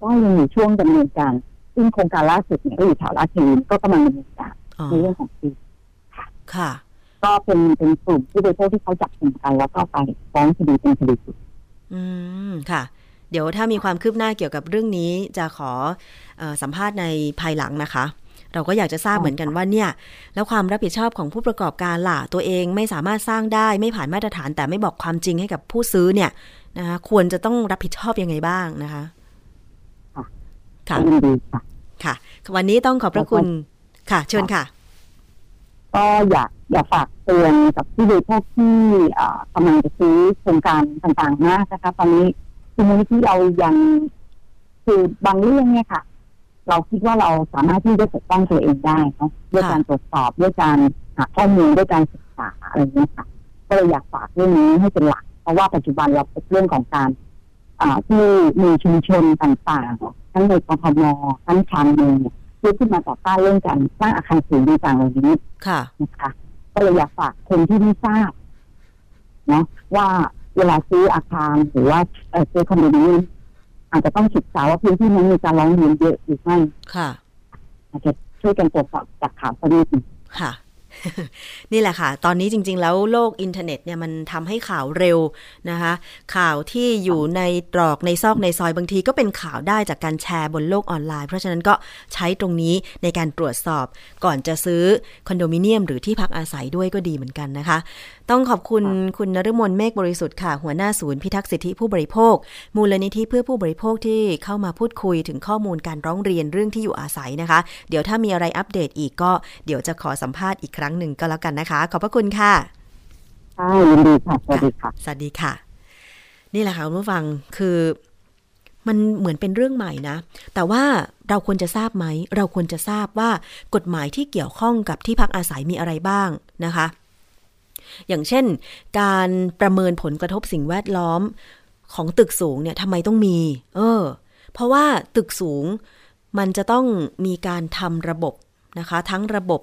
ก็ยังอยู่ช่วงดำเนินการ ซึ่งโครงการล่าสุดเนี่ยก็อยู่แถวราชเทวีก็กำลังดำเนินการอ๋อในเรื่องของฟีค่ะ ก็เป็นเป็นกลุ่มผู้บริโภคที่เขาจับกลุ่มกันแล้วก็ไปฟ้องคดีเป็นคดีสุดอืมค่ะ เดี๋ยวถ้ามีความคืบหน้าเกี่ยวกับเรื่องนี้จะขอเออสัมภาษณ์ในภายหลังนะคะ เราก็อยากจะทราบเหมือนกันว่าเนี่ย แล้วความรับผิดชอบของผู้ประกอบการล่ะตัวเองไม่สามารถสร้างได้ไม่ผ่านมาตรฐาน แต่ไม่บอกความจริงให้กับผู้ซื้อเนี่ยนะคะควรจะต้องรับผิดชอบยังไงบ้างนะคะค่ะค่ะยินดีค่ะค่ะวันนี้ต้องขอบพระคุณค่ะ เชิญค่ะ ก็อยากอยากฝากเตือนกับผู้บริโภคที่เอ่อกำลังจะซื้อโครงการต่างๆมากนะคะตอนนี้คือมูลนิธิเรายังคือบางเรื่องเนี่ยค่ะ เราคิดว่าเราสามารถที่จะปกป้องตัวเองได้เนาะด้วยการตรวจสอบด้วยการหาข้อมูลด้วยการศึกษาอะไรอย่างเงี้ยค่ะก็เลยอยากฝากเรื่องนี้ให้เป็นหลัก เพราะว่าปัจจุบันเราพบเรื่องของการอ่าที่มีชุมชนต่างๆ ทั้งในกทมทั้งชานเมืองเนี่ยที่ขึ้นมาต่อต้านเรื่องการสร้างอาคารสูงต่างๆเหล่านี้ค่ะนะคะก็เลยอยากฝากคนที่ไม่ทราบเนาะว่าเวลาซื้ออาคารหรือว่าเอ่อซื้อคอนโดมิเนียม อาจจะต้องศึกษาว่าพื้นที่นั้นมีการร้องเรียนเยอะหรือไม่ค่ะ อาจจะช่วยกันตรวจสอบจากข่าวสักนิดหนึ่งค่ะนี่แหละค่ะ ตอนนี้จริง ๆ แล้วโลกอินเทอร์เน็ตเนี่ยมันทำให้ข่าวเร็วนะคะ ข่าวที่อยู่ในตรอกในซอกในซอยบางทีก็เป็นข่าวได้จากการแชร์บนโลกออนไลน์ เพราะฉะนั้นก็ใช้ตรงนี้ในการตรวจสอบก่อนจะซื้อคอนโดมิเนียมหรือที่พักอาศัยด้วยก็ดีเหมือนกันนะคะ ต้องขอบคุณคุณนฤมลเมฆบริสุทธิ์ค่ะ หัวหน้าศูนย์พิทักษ์สิทธิผู้บริโภค มูลนิธิเพื่อผู้บริโภคที่เข้ามาพูดคุยถึงข้อมูลการร้องเรียนเรื่องที่อยู่อาศัยนะคะ เดี๋ยวถ้ามีอะไรอัปเดตอีกก็เดี๋ยวจะขอสัมภาษณ์อีกครั้งหนึ่งก็แล้วกันนะคะ ขอบพระคุณค่ะค่ะยินดีค่ะสวัสดีค่ะสวัสดีค่ะ นี่แหละค่ะคุณผู้ฟังคือมันเหมือนเป็นเรื่องใหม่นะ แต่ว่าเราควรจะทราบไหม เราควรจะทราบว่ากฎหมายที่เกี่ยวข้องกับที่พักอาศัยมีอะไรบ้างนะคะ อย่างเช่น การประเมินผลกระทบสิ่งแวดล้อมของตึกสูงเนี่ยทำไมต้องมี เออ เพราะว่าตึกสูงมันจะต้องมีการทำระบบนะคะ ทั้งระบบ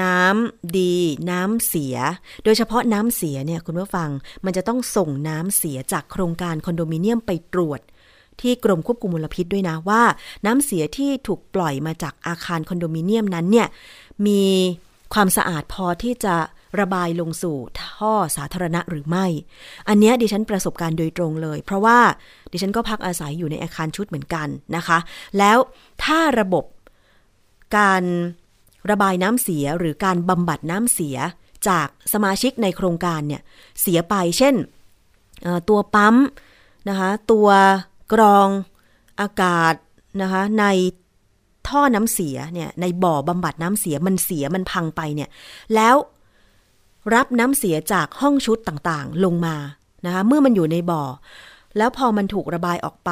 น้ำดี น้ำเสีย โดยเฉพาะน้ำเสียเนี่ยคุณผู้ฟังมันจะต้องส่งน้ำเสียจากโครงการคอนโดมิเนียมไปตรวจ ที่กรมควบคุมมลพิษด้วยนะว่า น้ำเสียที่ถูกปล่อยมาจากอาคารคอนโดมิเนียมนั้นเนี่ยมีความสะอาดพอที่จะ ระบายลงสู่ท่อสาธารณะหรือไม่ อันเนี้ยดิฉันประสบการณ์โดยตรงเลย เพราะว่าดิฉันก็พักอาศัยอยู่ในอาคารชุดเหมือนกันนะคะ แล้วถ้าระบบการระบายน้ำเสียหรือการบำบัดน้ำเสียจากสมาชิกในโครงการเนี่ยเสียไป เช่นตัวปั๊มนะคะตัวกรองอากาศนะคะในท่อน้ำเสียเนี่ยในบ่อบำบัดน้ำเสียมันเสียมันพังไปเนี่ยแล้ว รับน้ำเสียจากห้องชุดต่างๆ ลงมานะคะเมื่อมันอยู่ในบ่อ แล้วพอมันถูกระบายออกไป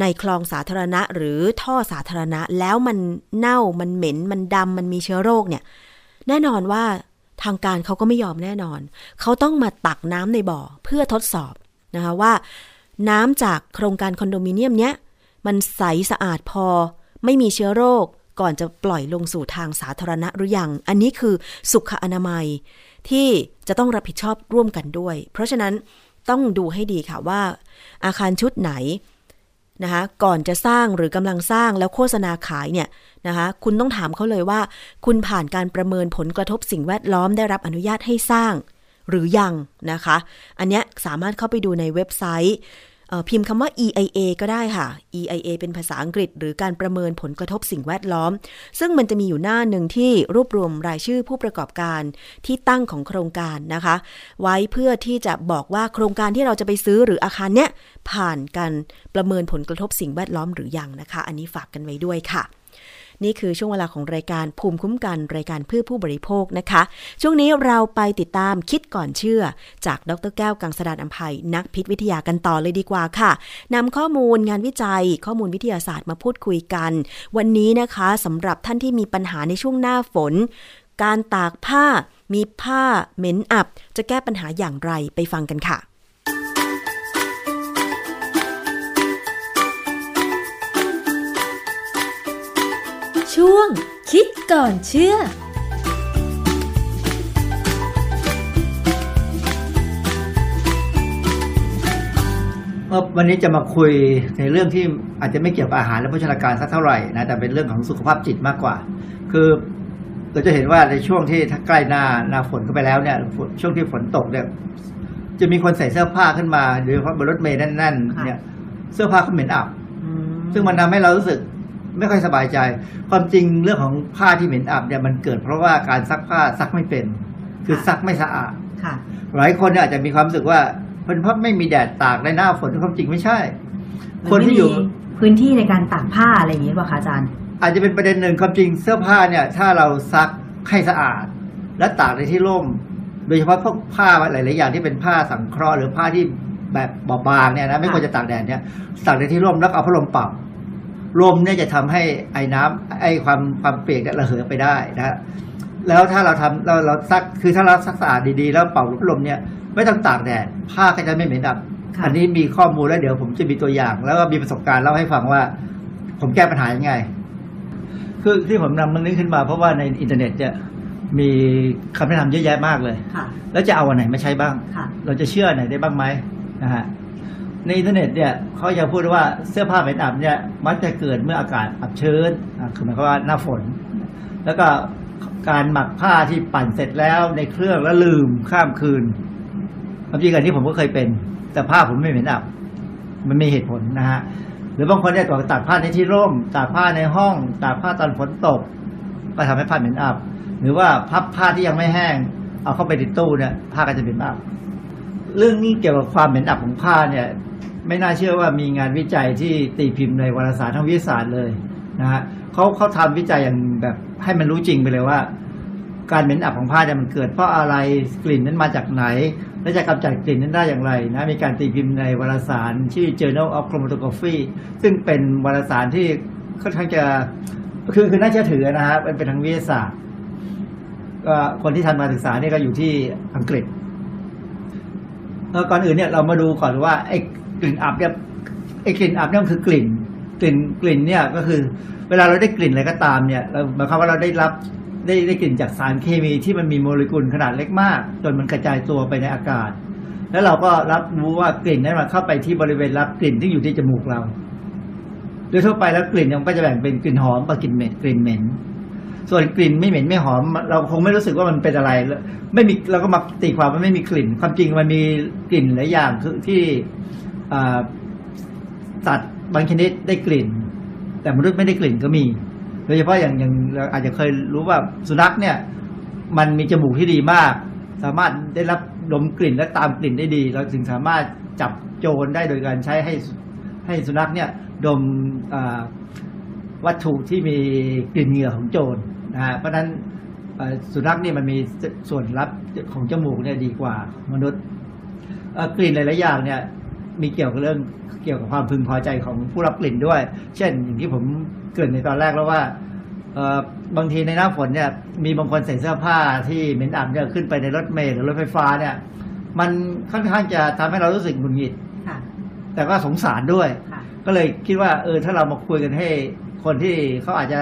ในคลองสาธารณะหรือท่อสาธารณะแล้วมันเน่ามันเหม็นมันดำมันมีเชื้อโรคเนี่ย แน่นอนว่าทางการเขาก็ไม่ยอมแน่นอน เขาต้องมาตักน้ำในบ่อเพื่อทดสอบนะคะว่า น้ำจากโครงการคอนโดมิเนียมเนี้ยมันใสสะอาดพอ ไม่มีเชื้อโรค ก่อนจะปล่อยลงสู่ทางสาธารณะหรือยัง อันนี้คือสุขอนามัยที่จะต้องรับผิดชอบร่วมกันด้วย เพราะฉะนั้นต้องดูให้ดีค่ะว่า อาคารชุดไหนนะคะก่อนจะสร้างหรือกำลังสร้างแล้วโฆษณาขายเนี่ยนะคะคุณต้องถามเขาเลยว่า คุณผ่านการประเมินผลกระทบสิ่งแวดล้อมได้รับอนุญาตให้สร้างหรือยังนะคะ อันเนี้ยสามารถเข้าไปดูในเว็บไซต์ พิมพ์คำว่า EIA ก็ได้ค่ะ EIA เป็นภาษาอังกฤษ หรือการประเมินผลกระทบสิ่งแวดล้อม ซึ่งมันจะมีอยู่หน้าหนึ่งที่รวบรวมรายชื่อผู้ประกอบการที่ตั้งของโครงการนะคะ ไว้เพื่อที่จะบอกว่าโครงการที่เราจะไปซื้อหรืออาคารเนี้ยผ่านการประเมินผลกระทบสิ่งแวดล้อมหรือยังนะคะ อันนี้ฝากกันไว้ด้วยค่ะ นี่คือช่วงเวลาของรายการภูมิคุ้มกันรายการเพื่อผู้บริโภคนะคะ ช่วงนี้เราไปติดตามคิดก่อนเชื่อ จากดรแก้วกังสดานอัมภัยนักพิษวิทยากันต่อเลยดีกว่าค่ะนำข้อมูลงานวิจัย ข้อมูลวิทยาศาสตร์มาพูดคุยกัน วันนี้นะคะสำหรับท่านที่มีปัญหาในช่วงหน้าฝน การตากผ้า มีผ้าเหม็นอับ จะแก้ปัญหาอย่างไรไปฟังกันค่ะ ช่วง คิดก่อนเชื่อวันนี้จะมาคุยในเรื่องที่อาจจะไม่เกี่ยวกับอาหารและโภชนาการสักเท่าไหร่นะแต่เป็นเรื่องของสุขภาพจิตมากกว่า คือเราจะเห็นว่าในช่วงที่ถ้าใกล้หน้าหน้าฝนเข้าไปแล้วเนี่ยช่วงที่ฝนตกเนี่ยจะมีคนใส่เสื้อผ้าขึ้นมาโดยเฉพาะบนรถเมล์แน่นๆเนี่ยเสื้อผ้าเขาเหม็นอับ ซึ่งมันทำให้เรารู้สึก ไม่ค่อยสบายใจ ความจริงเรื่องของผ้าที่เหม็นอับเนี่ยมันเกิดเพราะว่าการซักผ้าซักไม่เป็น คือซักไม่สะอาดค่ะ หลายคนเนี่ยอาจจะมีความรู้สึกว่าเป็นเพราะไม่มีแดดตากในหน้าฝนที่ความจริงไม่ใช่ คนที่อยู่พื้นที่ในการตากผ้าอะไรอย่างนี้หรือเปล่าคะอาจารย์ อาจจะเป็นประเด็นหนึ่งความจริงเสื้อผ้าเนี่ย ถ้าเราซักให้สะอาด และตากในที่ร่ม โดยเฉพาะพวกผ้าหลาย ๆ อย่างที่เป็นผ้าสังเคราะห์หรือผ้าที่แบบบางๆเนี่ยนะไม่ควรจะตากแดดเนี่ยตากในที่ร่มแล้วเอาพัดลมเป่า ลมเนี่ยจะทำให้ไอ้น้ำไอ้ความความเปียกเนี่ยระเหยไปได้นะฮะแล้วถ้าเราทำเราเราซักคือถ้าเราซักสะอาดดีๆ แล้วเป่าพัดลมเนี่ยไม่ต้องตากแดดผ้าก็จะไม่เหม็นอับค่ะอันนี้มีข้อมูลแล้วเดี๋ยวผมจะมีตัวอย่าง แล้วก็มีประสบการณ์เล่าให้ฟังว่า ผมแก้ปัญหายังไง คือที่ผมนำมันนี้ขึ้นมา เพราะว่าในอินเทอร์เน็ตเนี่ยมีคำแนะนำเยอะแยะมากเลยค่ะแล้วจะเอาอันไหนมาใช้บ้างค่ะเราจะเชื่ออันไหนได้บ้างไหมนะฮะ ในอินเทอร์เน็ตเนี่ยเขาจะพูดว่าเสื้อผ้าเหม็นอับเนี่ยมักจะเกิดเมื่ออากาศอับชื้นคือหมายความว่าหน้าฝน แล้วก็การหมักผ้าที่ปั่นเสร็จแล้วในเครื่องแล้วลืมข้ามคืนความจริงอันนี้ผมก็เคยเป็น แต่ผ้าผมไม่เหม็นอับ มันมีเหตุผลนะฮะหรือบางคนเนี่ยตากผ้าในที่ร่มตากผ้าในห้องตากผ้าตอนฝนตก ก็ทำให้ผ้าเหม็นอับ หรือว่าพับผ้าที่ยังไม่แห้ง เอาเข้าไปในตู้เนี่ยผ้าก็จะเหม็นอับเรื่องนี้เกี่ยวกับความเหม็นอับของผ้าเนี่ย ไม่น่าเชื่อว่ามีงานวิจัยที่ตีพิมพ์ในวารสารทางวิทยาศาสตร์เลยนะฮะเขาเขาทำวิจัยอย่างแบบให้มันรู้จริงไปเลยว่า การเหม็นอับของผ้าเนี่ยมันเกิดเพราะอะไรกลิ่นนั้นมาจากไหน และจะกำจัดกลิ่นนั้นได้อย่างไรนะมีการตีพิมพ์ในวารสารชื่อ Journal of Chromatography ซึ่งเป็นวารสารที่ค่อนข้างจะคือคือน่าเชื่อถือนะฮะเป็นเป็นทางวิทยาศาสตร์ก็คนที่ทันมาศึกษาเนี่ยก็อยู่ที่อังกฤษก่อนอื่นเนี่ยเรามาดูก่อนว่าไอ้ กลิ่นอับเนี่ยไอ้กลิ่นอับเนี่ยคือกลิ่น กลิ่นกลิ่นเนี่ยก็คือ เวลาเราได้กลิ่นอะไรก็ตามเนี่ยเราหมายความว่าเราได้รับได้ได้กลิ่นจากสารเคมีที่มันมีโมเลกุลขนาดเล็กมาก จนมันกระจายตัวไปในอากาศ แล้วเราก็รับรู้ว่ากลิ่นนั้นมันเข้าไปที่บริเวณรับกลิ่นที่อยู่ที่จมูกเราโดยทั่วไปแล้วกลิ่นมันก็จะแบ่งเป็นกลิ่นหอมกับกลิ่นเหม็นกลิ่นเหม็น ส่วนกลิ่นไม่เหม็นไม่หอม เราคงไม่รู้สึกว่ามันเป็นอะไร ไม่มีเราก็มาตีความว่าไม่มีกลิ่น ความจริงมันมีกลิ่นหลายอย่างคือที่ สัตว์บางชนิดได้กลิ่น แต่มนุษย์ไม่ได้กลิ่นก็มี โดยเฉพาะอย่างอย่างเราอาจจะเคยรู้ว่าสุนัขเนี่ย มันมีจมูกที่ดีมาก สามารถได้รับดมกลิ่นและตามกลิ่นได้ดี เราจึงสามารถจับโจรได้โดยการใช้ให้ให้สุนัขเนี่ยดมวัตถุที่มีกลิ่นเหงื่อของโจรนะฮะเพราะฉะนั้นสุนัขนี่มันมีส่วนรับของจมูกเนี่ยดีกว่ามนุษย์กลิ่นหลายๆอย่างเนี่ย มีเกี่ยวกับเรื่องเกี่ยวกับความพึงพอใจของผู้รับกลิ่นด้วย เช่น อย่างที่ผมเกริดในตอนแรกแล้วว่าเอ่อบางทีในหน้าฝนเนี่ยมีบางคนใส่เสื้อผ้าที่เหม็นอับเนี่ยขึ้นไปในรถเมล์หรือรถไฟฟ้าเนี่ย มันค่อนข้างจะทำให้เรารู้สึกหงุดหงิดค่ะแต่ก็สงสารด้วยค่ะก็เลยคิดว่าเออถ้าเรามาคุยกันให้คนที่เขาอาจจะ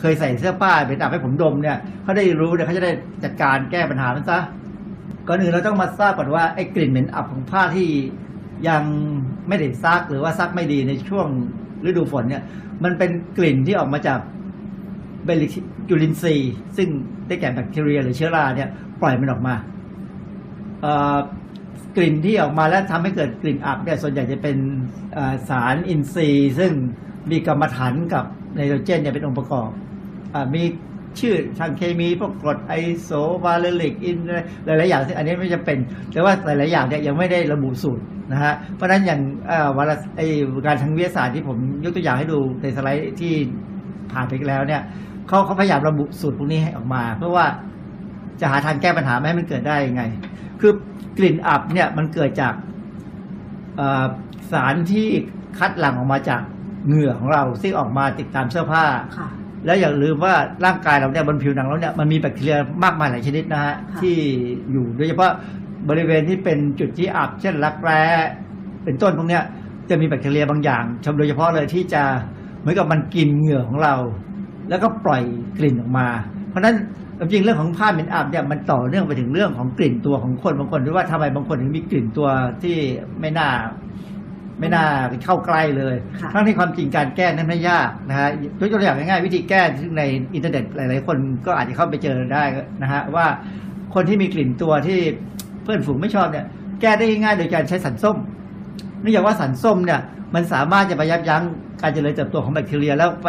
เคยใส่เสื้อผ้าเป็นอับให้ผมดมเนี่ยเขาได้รู้เนี่ยเขาจะได้จัดการแก้ปัญหามันซะก่อนอื่นเราต้องมาทราบก่อนว่าไอ้กลิ่นเหม็นอับของผ้าที่ ยังไม่ได้ซักหรือว่าซักไม่ดีในช่วงฤดูฝนเนี่ย มันเป็นกลิ่นที่ออกมาจากเบลิจุลินทรีย์ ซึ่งได้แก่แบคทีเรียหรือเชื้อราเนี่ย ปล่อยมันออกมาเอ่อกลิ่นที่ออกมาแล้วทำให้เกิดกลิ่นอับเนี่ยส่วนใหญ่จะเป็นสารอินทรีย์ ซึ่งมีกรรมฐานกับไนโตรเจนเนี่ยเป็นองค์ประกอบอามี ชื่อทางเคมีพวกกรดไอโซวาเลริกอินหลายๆอย่างอันนี้ไม่จำเป็น แต่ว่าหลายๆอย่างเนี่ยยังไม่ได้ระบุสูตรนะฮะเพราะฉะนั้นอย่างวารสไอการทางวิทยาศาสตร์ที่ผมยกตัวอย่างให้ดูในสไลด์ที่ผ่านไปแล้วเนี่ยเขาเขาพยายามระบุสูตรพวกนี้ให้ออกมา เพื่อว่าจะหาทางแก้ปัญหาไม่ให้มันเกิดได้ยังไง คือกลิ่นอับเนี่ยมันเกิดจากสารที่คัดหลั่งออกมาจากเหงื่อของเราซึ่งออกมาติดตามเสื้อผ้า แล้วอย่าลืมว่าร่างกายเราเนี่ยบนผิวหนังเราเนี่ยมันมีแบคทีเรียมากมายหลายชนิดนะฮะค่ะ ที่อยู่โดยเฉพาะบริเวณที่เป็นจุดที่อับเช่นรักแร้เป็นต้นพวกเนี้ยจะมีแบคทีเรียบางอย่างชมโดยเฉพาะเลยที่จะเหมือนกับมันกินเหงื่อของเรา แล้วก็ปล่อยกลิ่นออกมา เพราะฉะนั้นจริงๆเรื่องของผ้าเหม็นอับเนี่ยมันต่อเนื่องไปถึงเรื่องของกลิ่นตัวของคนบางคนหรือว่าทำไมบางคนถึงมีกลิ่นตัวที่ไม่น่า ไม่น่าเข้าใกล้เลยค่ะทั้งที่ความจริงการแก้นั้นไม่ยากนะฮะยกตัวอย่างง่ายๆ วิธีแก้ซึ่งในอินเทอร์เน็ตหลายๆ คนก็อาจจะเข้าไปเจอได้นะฮะว่าคนที่มีกลิ่นตัวที่เพื่อนฝูงไม่ชอบเนี่ย แก้ได้ง่ายๆโดยการใช้สันส้มเนื่องจากว่าสันส้มเนี่ย มันสามารถจะไปยับยั้งการเจริญเติบโตของแบคทีเรีย แล้วไป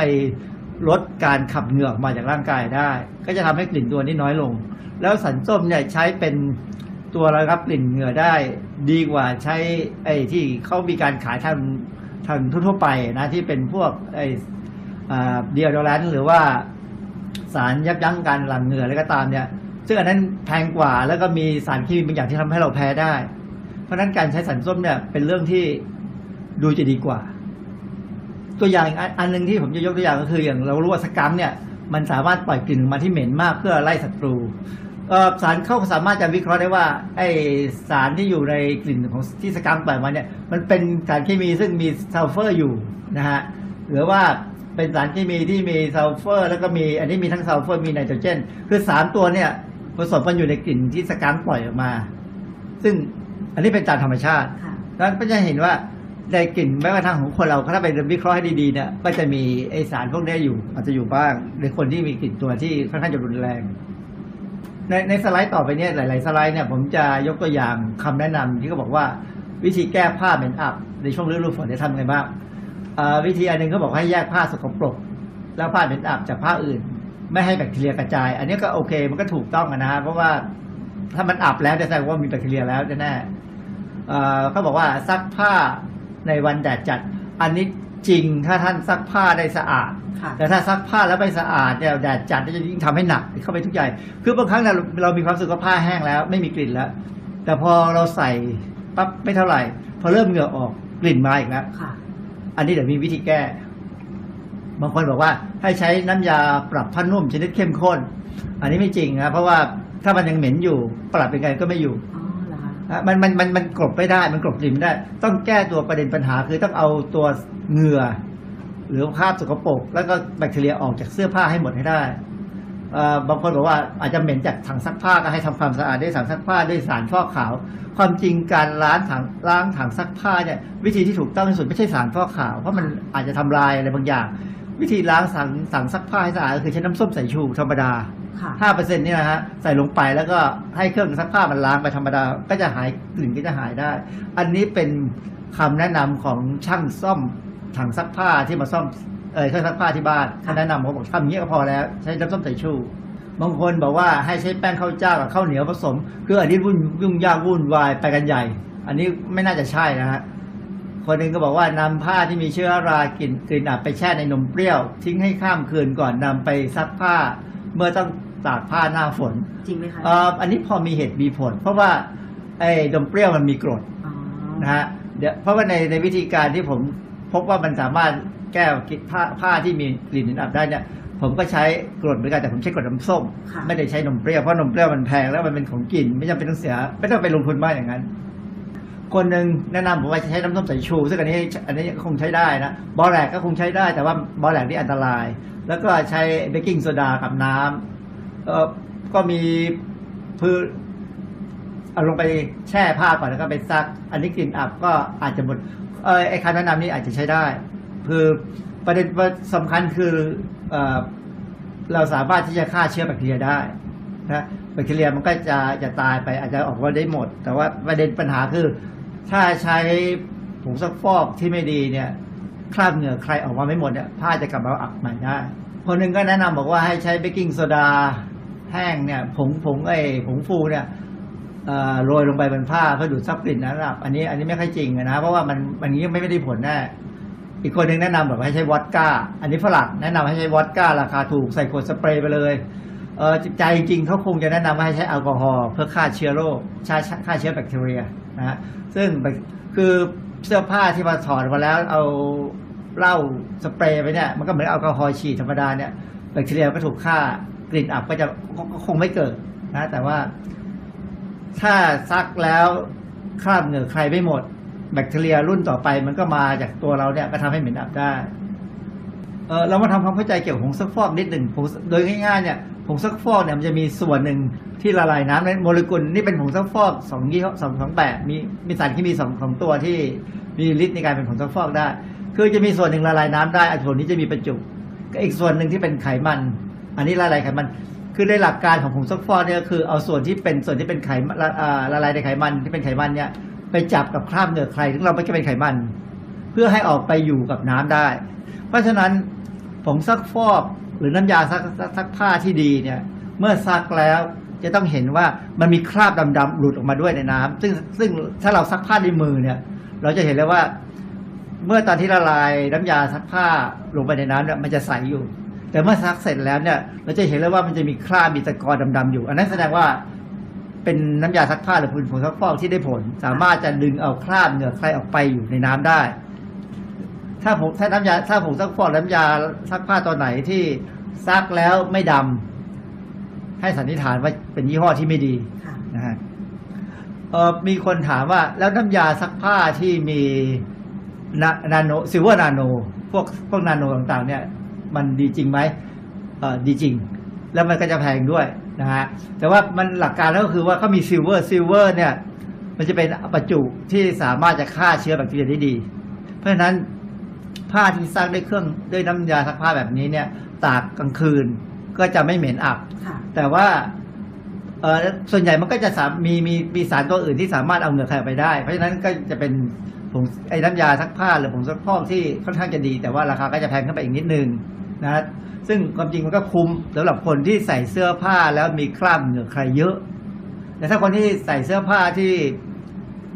ลดการขับเหงื่อออกมาจากร่างกายได้ ก็จะทำให้กลิ่นตัวนี้น้อยลง แล้วสันส้มเนี่ยใช้เป็น ตัวระงับกลิ่นเหงื่อได้ดีกว่าใช้ไอ้ที่เขามีการขายทางทางทั่วไปนะที่เป็นพวกไอ้เดียโดแรนหรือว่าสารยับยั้งการหลั่งเหงื่ออะไรก็ตามเนี่ย ซึ่งอันนั้นแพงกว่าแล้วก็มีสารเคมีบางอย่างที่ทำให้เราแพ้ได้ เพราะฉะนั้นการใช้สันส้มเนี่ยเป็นเรื่องที่ดูจะดีกว่า ตัวอย่างอันหนึ่งที่ผมจะยกตัวอย่างก็คืออย่างเรารู้ว่าสกัมเนี่ยมันสามารถปล่อยกลิ่นออกมาที่เหม็นมากเพื่อไล่ศัตรู สารเข้าสามารถจะวิเคราะห์ได้ว่าไอ้สารที่อยู่ในกลิ่นของที่สกังก์ปล่อยมาเนี่ยมันเป็นสารเคมีซึ่งมีซัลเฟอร์อยู่นะฮะหรือว่าเป็นสารเคมีที่มีซัลเฟอร์ แล้วก็มีอันนี้มีทั้งซัลเฟอร์มีไนโตรเจน คือสามตัวเนี่ยผสมกันอยู่ในกลิ่นที่สกังก์ปล่อยออกมา ซึ่งอันนี้เป็นตามธรรมชาติค่ะแล้วก็จะเห็นว่าในกลิ่นแม้กระทั่งของคนเราถ้าไปวิเคราะห์ให้ดีๆเนี่ยก็จะมีไอ้สารพวกนี้อยู่อาจจะอยู่บ้างในคนที่มีกลิ่นตัวที่ค่อนข้างจะรุนแรง ในในสไลด์ต่อไปเนี่ยหลายๆสไลด์เนี่ยผมจะยกตัวอย่างคำแนะนำที่เขาบอกว่าวิธีแก้ผ้าเหม็นอับในช่วงฤดูฝนจะทำไงบ้างวิธีอันหนึ่งเขาบอกให้แยกผ้าสกปรก แล้วผ้าเหม็นอับจากผ้าอื่น ไม่ให้แบคทีเรียกระจาย อันนี้ก็โอเคมันก็ถูกต้องนะฮะเพราะว่าถ้ามันอับแล้วจะแสดงว่ามีแบคทีเรียแล้วแน่ๆเขาบอกว่าซักผ้าในวันแดดจัด อันนี้ จริงถ้าท่านซักผ้าได้สะอาด ค่ะ แต่ถ้าซักผ้าแล้วไม่สะอาดเนี่ยแดดจัดจะยิ่งทำให้หนักเข้าไปทุกอย่างคือบางครั้งเราเรามีความรู้สึกว่าผ้าแห้งแล้ว ไม่มีกลิ่นแล้ว แต่พอเราใส่ปั๊บไม่เท่าไหร่ พอเริ่มเหงื่อออกกลิ่นมาอีกแล้ว ค่ะ อันนี้เดี๋ยวมีวิธีแก้ บางคนบอกว่าให้ใช้น้ำยาปรับผ้านุ่มชนิดเข้มข้น อันนี้ไม่จริงนะเพราะว่าถ้ามันยังเหม็นอยู่ ปรับเป็นไงก็ไม่อยู่ อ๋อ เหรอคะมันมันมันมันกลบไม่ได้ มันกลบกลิ่นไม่ได้ ต้องแก้ตัวประเด็นปัญหาคือต้องเอาตัวเหงื่อ หรือคราบสกปรกแล้วก็แบคทีเรียออกจากเสื้อผ้าให้หมดให้ได้บางคนบอกว่าอาจจะเหม็นจากถังซักผ้าก็ให้ทำความสะอาดด้วยถังซักผ้าด้วยสารฟอกขาว ความจริงการล้างถังล้างถังซักผ้าเนี่ยวิธีที่ถูกต้องที่สุดไม่ใช่สารฟอกขาวเพราะมันอาจจะทำลายอะไรบางอย่าง วิธีล้างถังถังซักผ้าให้สะอาดก็คือใช้น้ำส้มสายชูธรรมดาค่ะ ห้าเปอร์เซ็นต์นี่นะฮะใส่ลงไปแล้วก็ให้เครื่องซักผ้ามันล้างไปธรรมดา ก็จะหายกลิ่นก็จะหายได้ อันนี้เป็นคำแนะนำของช่างซ่อมถังซักผ้าที่มาซ่อมเออเครื่องซักผ้าที่บ้านเขาแนะนำเขาบอกทำอย่างนี้ก็พอแล้วใช้น้ำส้มสายชูบางคนบอกว่าให้ใช้แป้งข้าวเจ้ากับข้าวเหนียวผสมคืออันนี้วุ่นยุ่งยากวุ่นวายไปกันใหญ่ อันนี้ไม่น่าจะใช่นะฮะ คนหนึ่งก็บอกว่านำผ้าที่มีเชื้อรากลิ่นกลิ่นอับไปแช่ในนมเปรี้ยว ทิ้งให้ข้ามคืนก่อนนำไปซักผ้า เมื่อต้องตากผ้าหน้าฝนจริงไหมคะเอ่ออันนี้พอมีเหตุมีผล เพราะว่าไอ้นมเปรี้ยวมันมีกรดอ๋อนะฮะเดี๋ยวเพราะว่าในในวิธีการที่ผมพบว่ามันสามารถแก้ผ้าผ้าที่มีกลิ่นอับได้เนี่ยผมก็ใช้กรดเหมือนกันแต่ผมใช้กรดน้ำส้มค่ะไม่ได้ใช้นมเปรี้ยวเพราะนมเปรี้ยวมันแพงแล้วมันเป็นของกิน ไม่จำเป็นต้องเสียไม่ต้องไปลงทุนมากอย่างนั้น คนหนึ่งแนะนำผมว่าใช้น้ำส้มสายชู ซึ่งอันนี้อันนี้คงใช้ได้นะบอแรกซ์ก็คงใช้ได้แต่ว่าบอแรกซ์นี่อันตราย แล้วก็ใช้เบกกิ้งโซดากับน้ำเออก็มีพืชเอาลงไปแช่ผ้าก่อนแล้วก็ไปซัก อันนี้กลิ่นอับก็อาจจะหมดเออไอ้คำแนะนำนี้อาจจะใช้ได้ คือประเด็นสำคัญคือเออเราสามารถที่จะฆ่าเชื้อแบคทีเรียได้นะแบคทีเรียมันก็จะจะตายไปอาจจะออกมาได้หมด แต่ว่าประเด็นปัญหาคือ ถ้าใช้ผงซักฟอกที่ไม่ดีเนี่ย คราบเหงื่อไคลออกมาไม่หมดเนี่ยผ้าจะกลับมาอับใหม่ได้ คนหนึ่งก็แนะนำบอกว่าให้ใช้เบกกิ้งโซดาแห้งเนี่ยผงผงไอ้ผงฟูเนี่ยโรยลงไปบนผ้าเพื่อดูดซับกลิ่นนะครับ อันนี้อันนี้ไม่ค่อยจริงนะ เพราะว่ามันมันนี้ไม่ได้ผลแน่อีกคนหนึ่งแนะนำแบบให้ใช้วอดก้า อันนี้ฝรั่งแนะนำให้ใช้วอดก้า ราคาถูกใส่ขวดสเปรย์ไปเลยเออใจจริงเขาคงจะแนะนำว่าให้ใช้แอลกอฮอล์เพื่อฆ่าเชื้อโรคฆ่าเชื้อแบคทีเรีย นะฮะซึ่งคือเสื้อผ้าที่มาถอดมาแล้วเอาเหล้าสเปรย์ไปเนี่ยมันก็เหมือนแอลกอฮอล์ฉีดธรรมดาเนี่ยแบคทีเรียก็ถูกฆ่ากลิ่นอับก็จะก็คงไม่เกิดนะแต่ว่าถ้าซักแล้วคราบเหงื่อใครไม่หมด แบคทีเรียรุ่นต่อไปมันก็มาจากตัวเราเนี่ยก็ทำให้เหม็นอับได้ เรามาทำความเข้าใจเกี่ยวกับผงซักฟอกนิดหนึ่งผงโดยง่ายๆเนี่ยผงซักฟอกเนี่ยมันจะมีส่วนหนึ่งที่ละลายน้ำในโมเลกุลนี่เป็นผงซักฟอกสองยี่ห้อสองสองแบบมีมีสารเคมีสองสองตัวที่มีฤทธิ์ในการเป็นผงซักฟอกได้ คือจะมีส่วนหนึ่งละลายน้ำได้อันส่วนนี้จะมีประจุก็อีกส่วนหนึ่งที่เป็นไขมัน อันนี้ละลายไขมัน คือในหลักการของผงซักฟอกเนี่ยคือเอาส่วนที่เป็นส่วนที่เป็นไขละละลายในไขมันที่เป็นไขมันเนี่ยไปจับกับคราบเหงื่อใครซึ่งเราไม่ใช่เป็นไขมัน เพื่อให้ออกไปอยู่กับน้ำได้ เพราะฉะนั้น ผงซักฟอกหรือน้ำยาซักซักผ้าที่ดีเนี่ย เมื่อซักแล้วจะต้องเห็นว่ามันมีคราบดำๆหลุดออกมาด้วยในน้ำซึ่งซึ่งถ้าเราซักผ้าด้วยมือเนี่ย เราจะเห็นเลยว่า เมื่อตอนที่ละลายน้ำยาซักผ้าลงไปในน้ำเนี่ยมันจะใสอยู่ แต่เมื่อซักเสร็จแล้วเนี่ย เราจะเห็นเลยว่ามันจะมีคราบมีตะกอนดำๆอยู่ อันนั้นแสดงว่าเป็นน้ำยาซักผ้าหรือผงซักฟอกที่ได้ผล สามารถจะดึงเอาคราบเหงื่อใครออกไปอยู่ในน้ำได้ ถ้าผมถ้าน้ำยาถ้าผงซักฟอกน้ำยาซักผ้าตัวไหนที่ซักแล้วไม่ดำให้สันนิษฐานว่าเป็นยี่ห้อที่ไม่ดีค่ะ นะฮะเออมีคนถามว่าแล้วน้ำยาซักผ้าที่มีนา nano silver nano พวกพวกนาโนต่างๆ เนี่ย มันดีจริงไหมเออดีจริง แล้วมันก็จะแพงด้วยนะฮะแต่ว่ามันหลักการแล้วก็คือว่าเขามี silver silver เนี่ย มันจะเป็นประจุที่สามารถจะฆ่าเชื้อแบคทีเรียได้ดี เพราะฉะนั้น ผ้าที่ซักด้วยเครื่องด้วยน้ำยาซักผ้าแบบนี้เนี่ย ตากกลางคืนก็จะไม่เหม็นอับค่ะแต่ว่าเออส่วนใหญ่มันก็จะสามมีมีมีสารตัวอื่นที่สามารถเอาเหงื่อใครออกไปได้ เพราะฉะนั้นก็จะเป็นผงไอ้น้ำยาซักผ้าหรือผงซักฟอกที่ค่อนข้างจะดี แต่ว่าราคาก็จะแพงขึ้นไปอีกนิดนึงนะซึ่งความจริงมันก็คุ้มสำหรับคนที่ใส่เสื้อผ้าแล้วมีคราบเหงื่อใครเยอะ แต่ถ้าคนที่ใส่เสื้อผ้าที่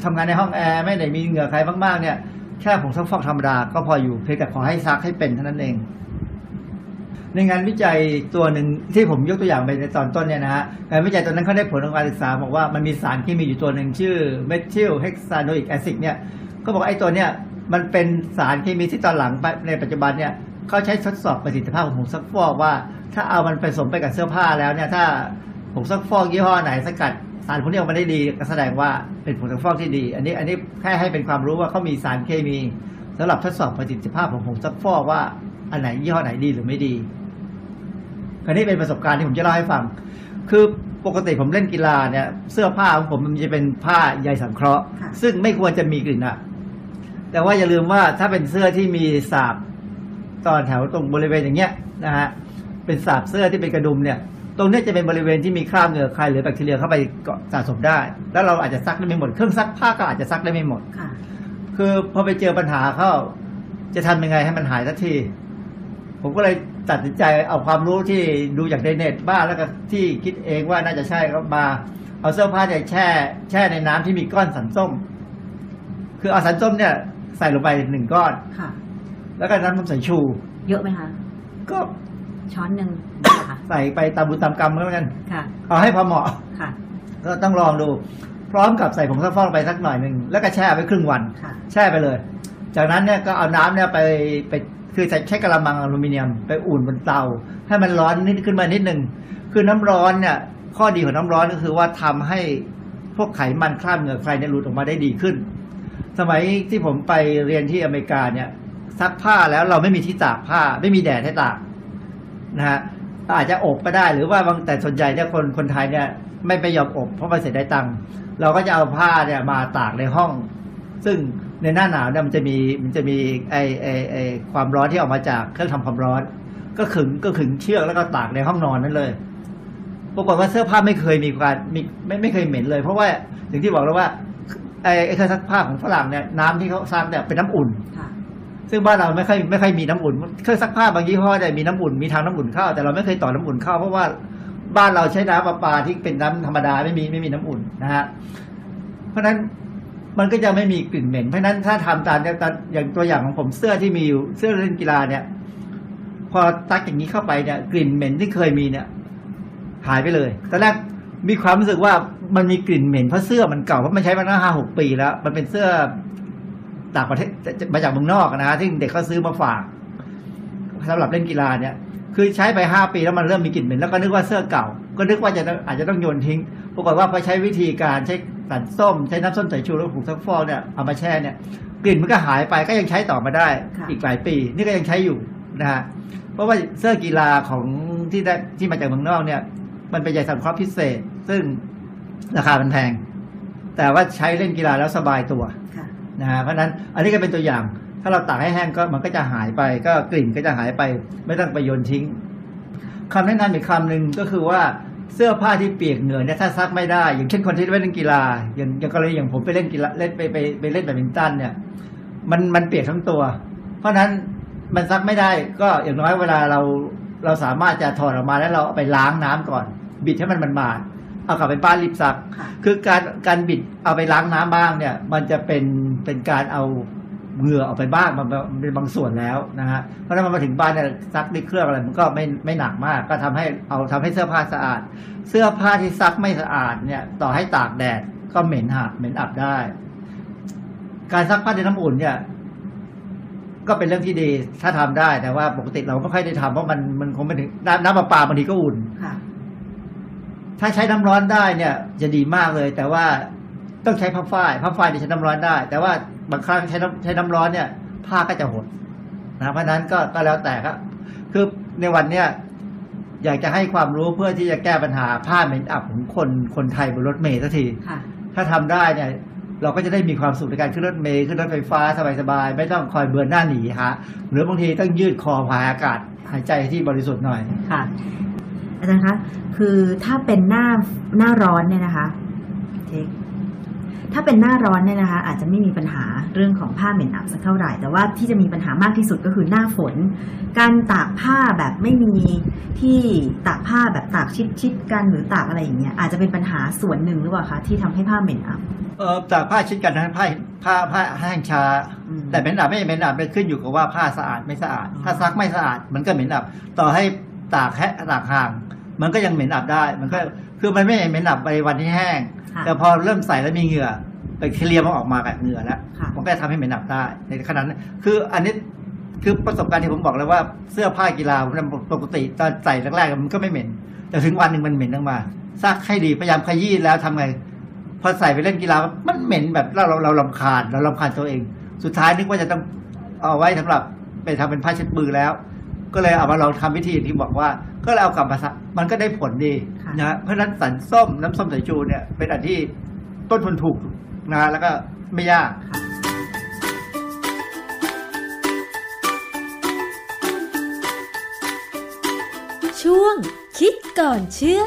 ทำงานในห้องแอร์ไม่ได้มีเหงื่อไคลมากๆเนี่ย แค่ผงซักฟอกธรรมดาก็พออยู่เพียงแต่ขอให้ซักให้เป็นเท่านั้นเอง ในงานวิจัยตัวหนึ่งที่ผมยกตัวอย่างไปในตอนต้นเนี่ยนะฮะงานวิจัยตัวนั้นเขาได้ผลของการศึกษาบอกว่ามันมีสารเคมีอยู่ตัวหนึ่งชื่อ methyl hexanoic acid เนี่ยก็บอกไอ้ตัวเนี่ยมันเป็นสารเคมีที่ตอนหลังในปัจจุบันเนี่ยเขาใช้ทดสอบประสิทธิภาพของผงซักฟอกว่า ถ้าเอามันผสมไปกับเสื้อผ้าแล้วเนี่ยถ้าผงซักฟอกยี่ห้อไหนสกัด สารพวกนี้ออกมาได้ดีก็แสดงว่าเป็นผงซักฟอกที่ดี อันนี้อันนี้แค่ให้เป็นความรู้ว่าเขามีสารเคมีสำหรับทดสอบประสิทธิภาพของผงซักฟอกว่าอันไหนยี่ห้อไหนดีหรือไม่ดีอันนี้เป็นประสบการณ์ที่ผมจะเล่าให้ฟัง คือปกติผมเล่นกีฬาเนี่ย เสื้อผ้าของผมมันจะเป็นผ้าใยสังเคราะห์ค่ะซึ่งไม่ควรจะมีกลิ่นอะแต่ว่าอย่าลืมว่าถ้าเป็นเสื้อที่มีสาบตอนแถวตรงบริเวณอย่างเงี้ยนะฮะเป็นสาบเสื้อที่เป็นกระดุมเนี่ย ตรงเนี้ยจะเป็นบริเวณที่มีคราบเหงื่อใครหรือแบคทีเรียเข้าไปเกาะสะสมได้ แล้วเราอาจจะซักได้ไม่หมด เครื่องซักผ้าก็อาจจะซักได้ไม่หมด ค่ะ คือพอไปเจอปัญหาเข้า จะทำยังไงให้มันหายสักที ผมก็เลยตัดสินใจเอาความรู้ที่ดูจากในเน็ตบ้างแล้วก็ที่คิดเองว่าน่าจะใช่ก็มา เอาเสื้อผ้าเนี่ยแช่ แช่ในน้ำที่มีก้อนสันส้ม คือเอาสันส้มเนี่ยใส่ลงไปหนึ่งก้อน ค่ะ แล้วก็น้ำส้มสายชู เยอะไหมคะ ก็ ช้อนหนึ่งได้เหรอค่ะใส่ไปตามบุญตามกรรมก็แล้วกันค่ะ เอาให้พอเหมาะ ค่ะ ก็ต้องลองดู พร้อมกับใส่ผงซักฟอกไปสักหน่อยหนึ่งแล้วก็แช่ไปครึ่งวัน ค่ะ แช่ไปเลย จากนั้นเนี่ยก็เอาน้ำเนี่ยไปไปคือใช้ใช้กระมังอลูมิเนียมไปอุ่นบนเตา ให้มันร้อนนิดขึ้นมานิดหนึ่งคือน้ำร้อนเนี่ยข้อดีของน้ำร้อนก็คือว่าทำให้พวกไขมันคราบเหงื่อใครเนี่ยหลุดออกมาได้ดีขึ้น สมัยที่ผมไปเรียนที่อเมริกาเนี่ยซักผ้าแล้วเราไม่มีที่ตากผ้า ไม่มีแดดให้ตาก นะฮะอาจจะอบก็ได้หรือว่าบางแต่ส่วนใหญ่เนี่ยคนคนไทยเนี่ยไม่ไปยอมอบเพราะมันเสียได้ตังค์เราก็จะเอาผ้าเนี่ยมาตากในห้อง ซึ่งในหน้าหนาวเนี่ยมันจะมีมันจะมีไอไอไอความร้อนที่ออกมาจากเครื่องทำความร้อน ก็ขึงก็ขึงเชือกแล้วก็ตากในห้องนอนนั่นเลยปรากฏว่าเสื้อผ้าไม่เคยมีการมีไม่ไม่เคยเหม็นเลย เพราะว่าอย่างที่บอกแล้วว่าไอไอเครื่องซักผ้าของฝรั่งเนี่ยน้ำที่เขาซักเนี่ยเป็นน้ำอุ่น ซึ่งบ้านเราไม่ค่อยไม่ค่อยมีน้ำอุ่นเครื่องซักผ้าบางยี่ห้อเนี่มีน้ำอุ่นมีทางน้ำอุ่นเข้า แต่เราไม่เคยต่อน้ำอุ่นเข้าเพราะว่าบ้านเราใช้น้ำประปาที่เป็นน้ำธรรมดาไม่มีไม่มีน้ำอุ่นนะฮะเพราะฉะนั้นมันก็จะไม่มีกลิ่นเหม็น เพราะนั้นถ้าทำตามเนี่ยตามอย่างตัวอย่างของผมเสื้อที่มีอยู่เสื้อเล่นกีฬาเนี่ย พอซักอย่างนี้เข้าไปเนี่ย กลิ่นเหม็นที่เคยมีเนี่ยหายไปเลยตอนแรกมีความรู้สึกว่ามันมีกลิ่นเหม็นเพราะเสื้อมันเก่าเพราะมันใช้มาตั้งห้าหกปีแล้ว มันเป็นเสื้อ ต่างประเทศมาจากเมืองนอกนะที่เด็กเขาซื้อมาฝากสำหรับเล่นกีฬาเนี่ย คือใช้ไปห้าปีแล้วมันเริ่มมีกลิ่นเหม็นแล้วก็นึกว่าเสื้อเก่า ก็นึกว่าจะอาจจะต้องโยนทิ้งปรากฏว่าพอใช้วิธีการใช้สันส้มใช้น้ำส้มสายชูแล้วผงซักฟอกเนี่ยเอามาแช่เนี่ยกลิ่นมันก็หายไปก็ยังใช้ต่อมาได้ค่ะอีกหลายปี นี่ก็ยังใช้อยู่นะฮะเพราะว่าเสื้อกีฬาของที่ได้ที่มาจากเมืองนอกเนี่ย มันเป็นใยสังเคราะห์พิเศษ ซึ่งราคามันแพง แต่ว่าใช้เล่นกีฬาแล้วสบายตัวค่ะ นะฮะเพราะนั้นอันนี้ก็เป็นตัวอย่าง ถ้าเราตากให้แห้งก็มันก็จะหายไป ก็กลิ่นก็จะหายไป ไม่ต้องไปโยนทิ้งคำแนะนำอีกคำหนึ่งก็คือว่าเสื้อผ้าที่เปียกเหงื่อเนี่ยถ้าซักไม่ได้ อย่างเช่นคนที่เล่นกีฬา อย่างอย่างกรณีอย่างผมไปเล่นกีฬาเล่นไปไปไปเล่นแบดมินตันเนี่ยมันมันเปียกทั้งตัว เพราะฉะนั้นมันซักไม่ได้ก็อย่างน้อยเวลาเราเราสามารถจะถอดออกมาแล้วเราเอาไปล้างน้ำก่อน บิดให้มันมันมาด เอากลับไปบ้านรีบซักค่ะคือการการบิดเอาไปล้างน้ำบ้างเนี่ย มันจะเป็นเป็นการเอาเหงื่อออกไปบ้างมันมันเป็นบางส่วนแล้วนะฮะเพราะฉะนั้นมันมาถึงบ้านเนี่ยซักด้วยเครื่องอะไรมันก็ไม่ไม่หนักมาก ก็ทำให้เอาทำให้เสื้อผ้าสะอาด เสื้อผ้าที่ซักไม่สะอาดเนี่ย ต่อให้ตากแดดก็เหม็นหักเหม็นอับได้ การซักผ้าในน้ำอุ่นเนี่ยก็เป็นเรื่องที่ดีถ้าทำได้แต่ว่าปกติเราไม่ค่อยได้ทำเพราะมันมันคงไม่ถึงน้ำน้ำประปาบางทีก็อุ่นค่ะ ถ้าใช้น้ำร้อนได้เนี่ยจะดีมากเลย แต่ว่าต้องใช้ผ้าฝ้ายผ้าฝ้ายที่ใช้น้ำร้อนได้ แต่ว่าบางครั้งใช้น้ำใช้น้ำร้อนเนี่ย ผ้าก็จะหดนะเพราะฉะนั้นก็ก็แล้วแต่ครับ คือในวันเนี้ยอยากจะให้ความรู้เพื่อที่จะแก้ปัญหาผ้าเหม็นอับของคนคนไทยบนรถเมล์สักทีค่ะถ้าทำได้เนี่ยเราก็จะได้มีความสุขในการขึ้นรถเมล์ขึ้นรถไฟฟ้าสบายๆไม่ต้องคอยเบือนหน้าหนีฮะหรือบางทีต้องยืดคอผายอากาศหายใจที่บริสุทธิ์หน่อยค่ะ อาจารย์คะคือถ้าเป็นหน้าหน้าร้อนเนี่ยนะคะเทคถ้าเป็นหน้าร้อนเนี่ยนะคะ อาจจะไม่มีปัญหาเรื่องของผ้าเหม็นอับสักเท่าไหร่ แต่ว่าที่จะมีปัญหามากที่สุดก็คือหน้าฝน การตากผ้าแบบไม่มีที่ตากผ้าแบบตากชิดชิดๆกันหรือตากอะไรอย่างเงี้ยอาจจะเป็นปัญหาส่วนหนึ่งหรือเปล่าคะที่ทำให้ผ้าเหม็นอับเออจากผ้าชิดกันนะผ้าผ้าผ้าแห้งช้าอืมแต่เหม็นอับไม่เหม็นอับมันขึ้นอยู่กับว่าผ้าสะอาดไม่สะอาด ถ้าซักไม่สะอาดมันก็เหม็นอับ ต่อให้ตากแห้ตากห่าง มันก็ยังเหม็นอับได้ มันก็คือมันไม่เหม็นอับไปวันที่แห้งค่ะแต่พอเริ่มใส่แล้วมีเหงื่อแบคทีเรียมันออกมากับเหงื่อแล้วค่ะมันก็จะทำให้เหม็นอับได้ในขณะนั้นคืออันนี้คือประสบการณ์ที่ผมบอกเลยว่าเสื้อผ้ากีฬามันปกติตอนใส่แรกๆมันก็ไม่เหม็น แต่ถึงวันหนึ่งมันเหม็นออกมาซักให้ดีพยายามขยี้แล้วทำไงพอใส่ไปเล่นกีฬามันเหม็นแบบเราเราเราลำคาญเราลำคาญตัวเอง สุดท้ายนึกว่าจะต้องเอาไว้สำหรับไปทำเป็นผ้าเช็ดมือแล้ว ก็เลยเอามาลองทำวิธีที่บอกว่า ก็เลยเอากลับมาซักมันก็ได้ผลดีค่ะนะเพราะฉะนั้นสันส้มน้ำส้มสายชูเนี่ย เป็นอันที่ต้นทุนถูกนะแล้วก็ไม่ยากช่วงคิดก่อนเชื่อ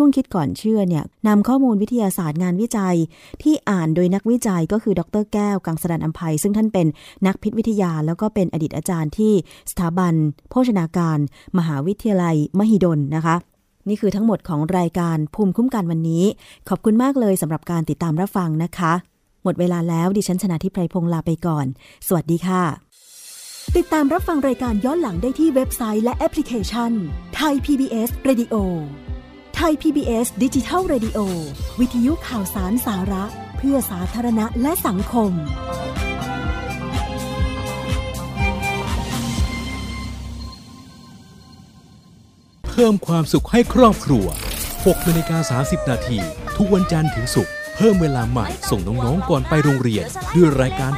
ช่วงคิดก่อนเชื่อเนี่ยนำข้อมูลวิทยาศาสตร์งานวิจัย ที่อ่านโดยนักวิจัยก็คือดรแก้ว กังสดานอัมภัย ซึ่งท่านเป็นนักพิษวิทยา แล้วก็เป็นอดีตอาจารย์ที่สถาบัน โภชนาการ มหาวิทยาลัย มหิดลนะคะนี่คือทั้งหมดของรายการภูมิคุ้มกันวันนี้ ขอบคุณมากเลยสำหรับการติดตามรับฟังนะคะ หมดเวลาแล้วดิฉันชนะทิพไพรพงศ์ลาไปก่อน สวัสดีค่ะ ติดตามรับฟังรายการย้อนหลังได้ที่เว็บไซต์และแอปพลิเคชันไทย PBS Radio ไทย PBS ดิจิทัล Radio วิทยุข่าวสารสาระ เพื่อสาธารณะและสังคม เพิ่มความสุขให้ครอบครัว 6นาฬิกา30 นาที ทุกวันจันทร์ถึงศุกร์ เพิ่มเวลาใหม่ส่งน้องๆก่อนไปโรงเรียน ด้วยรายการ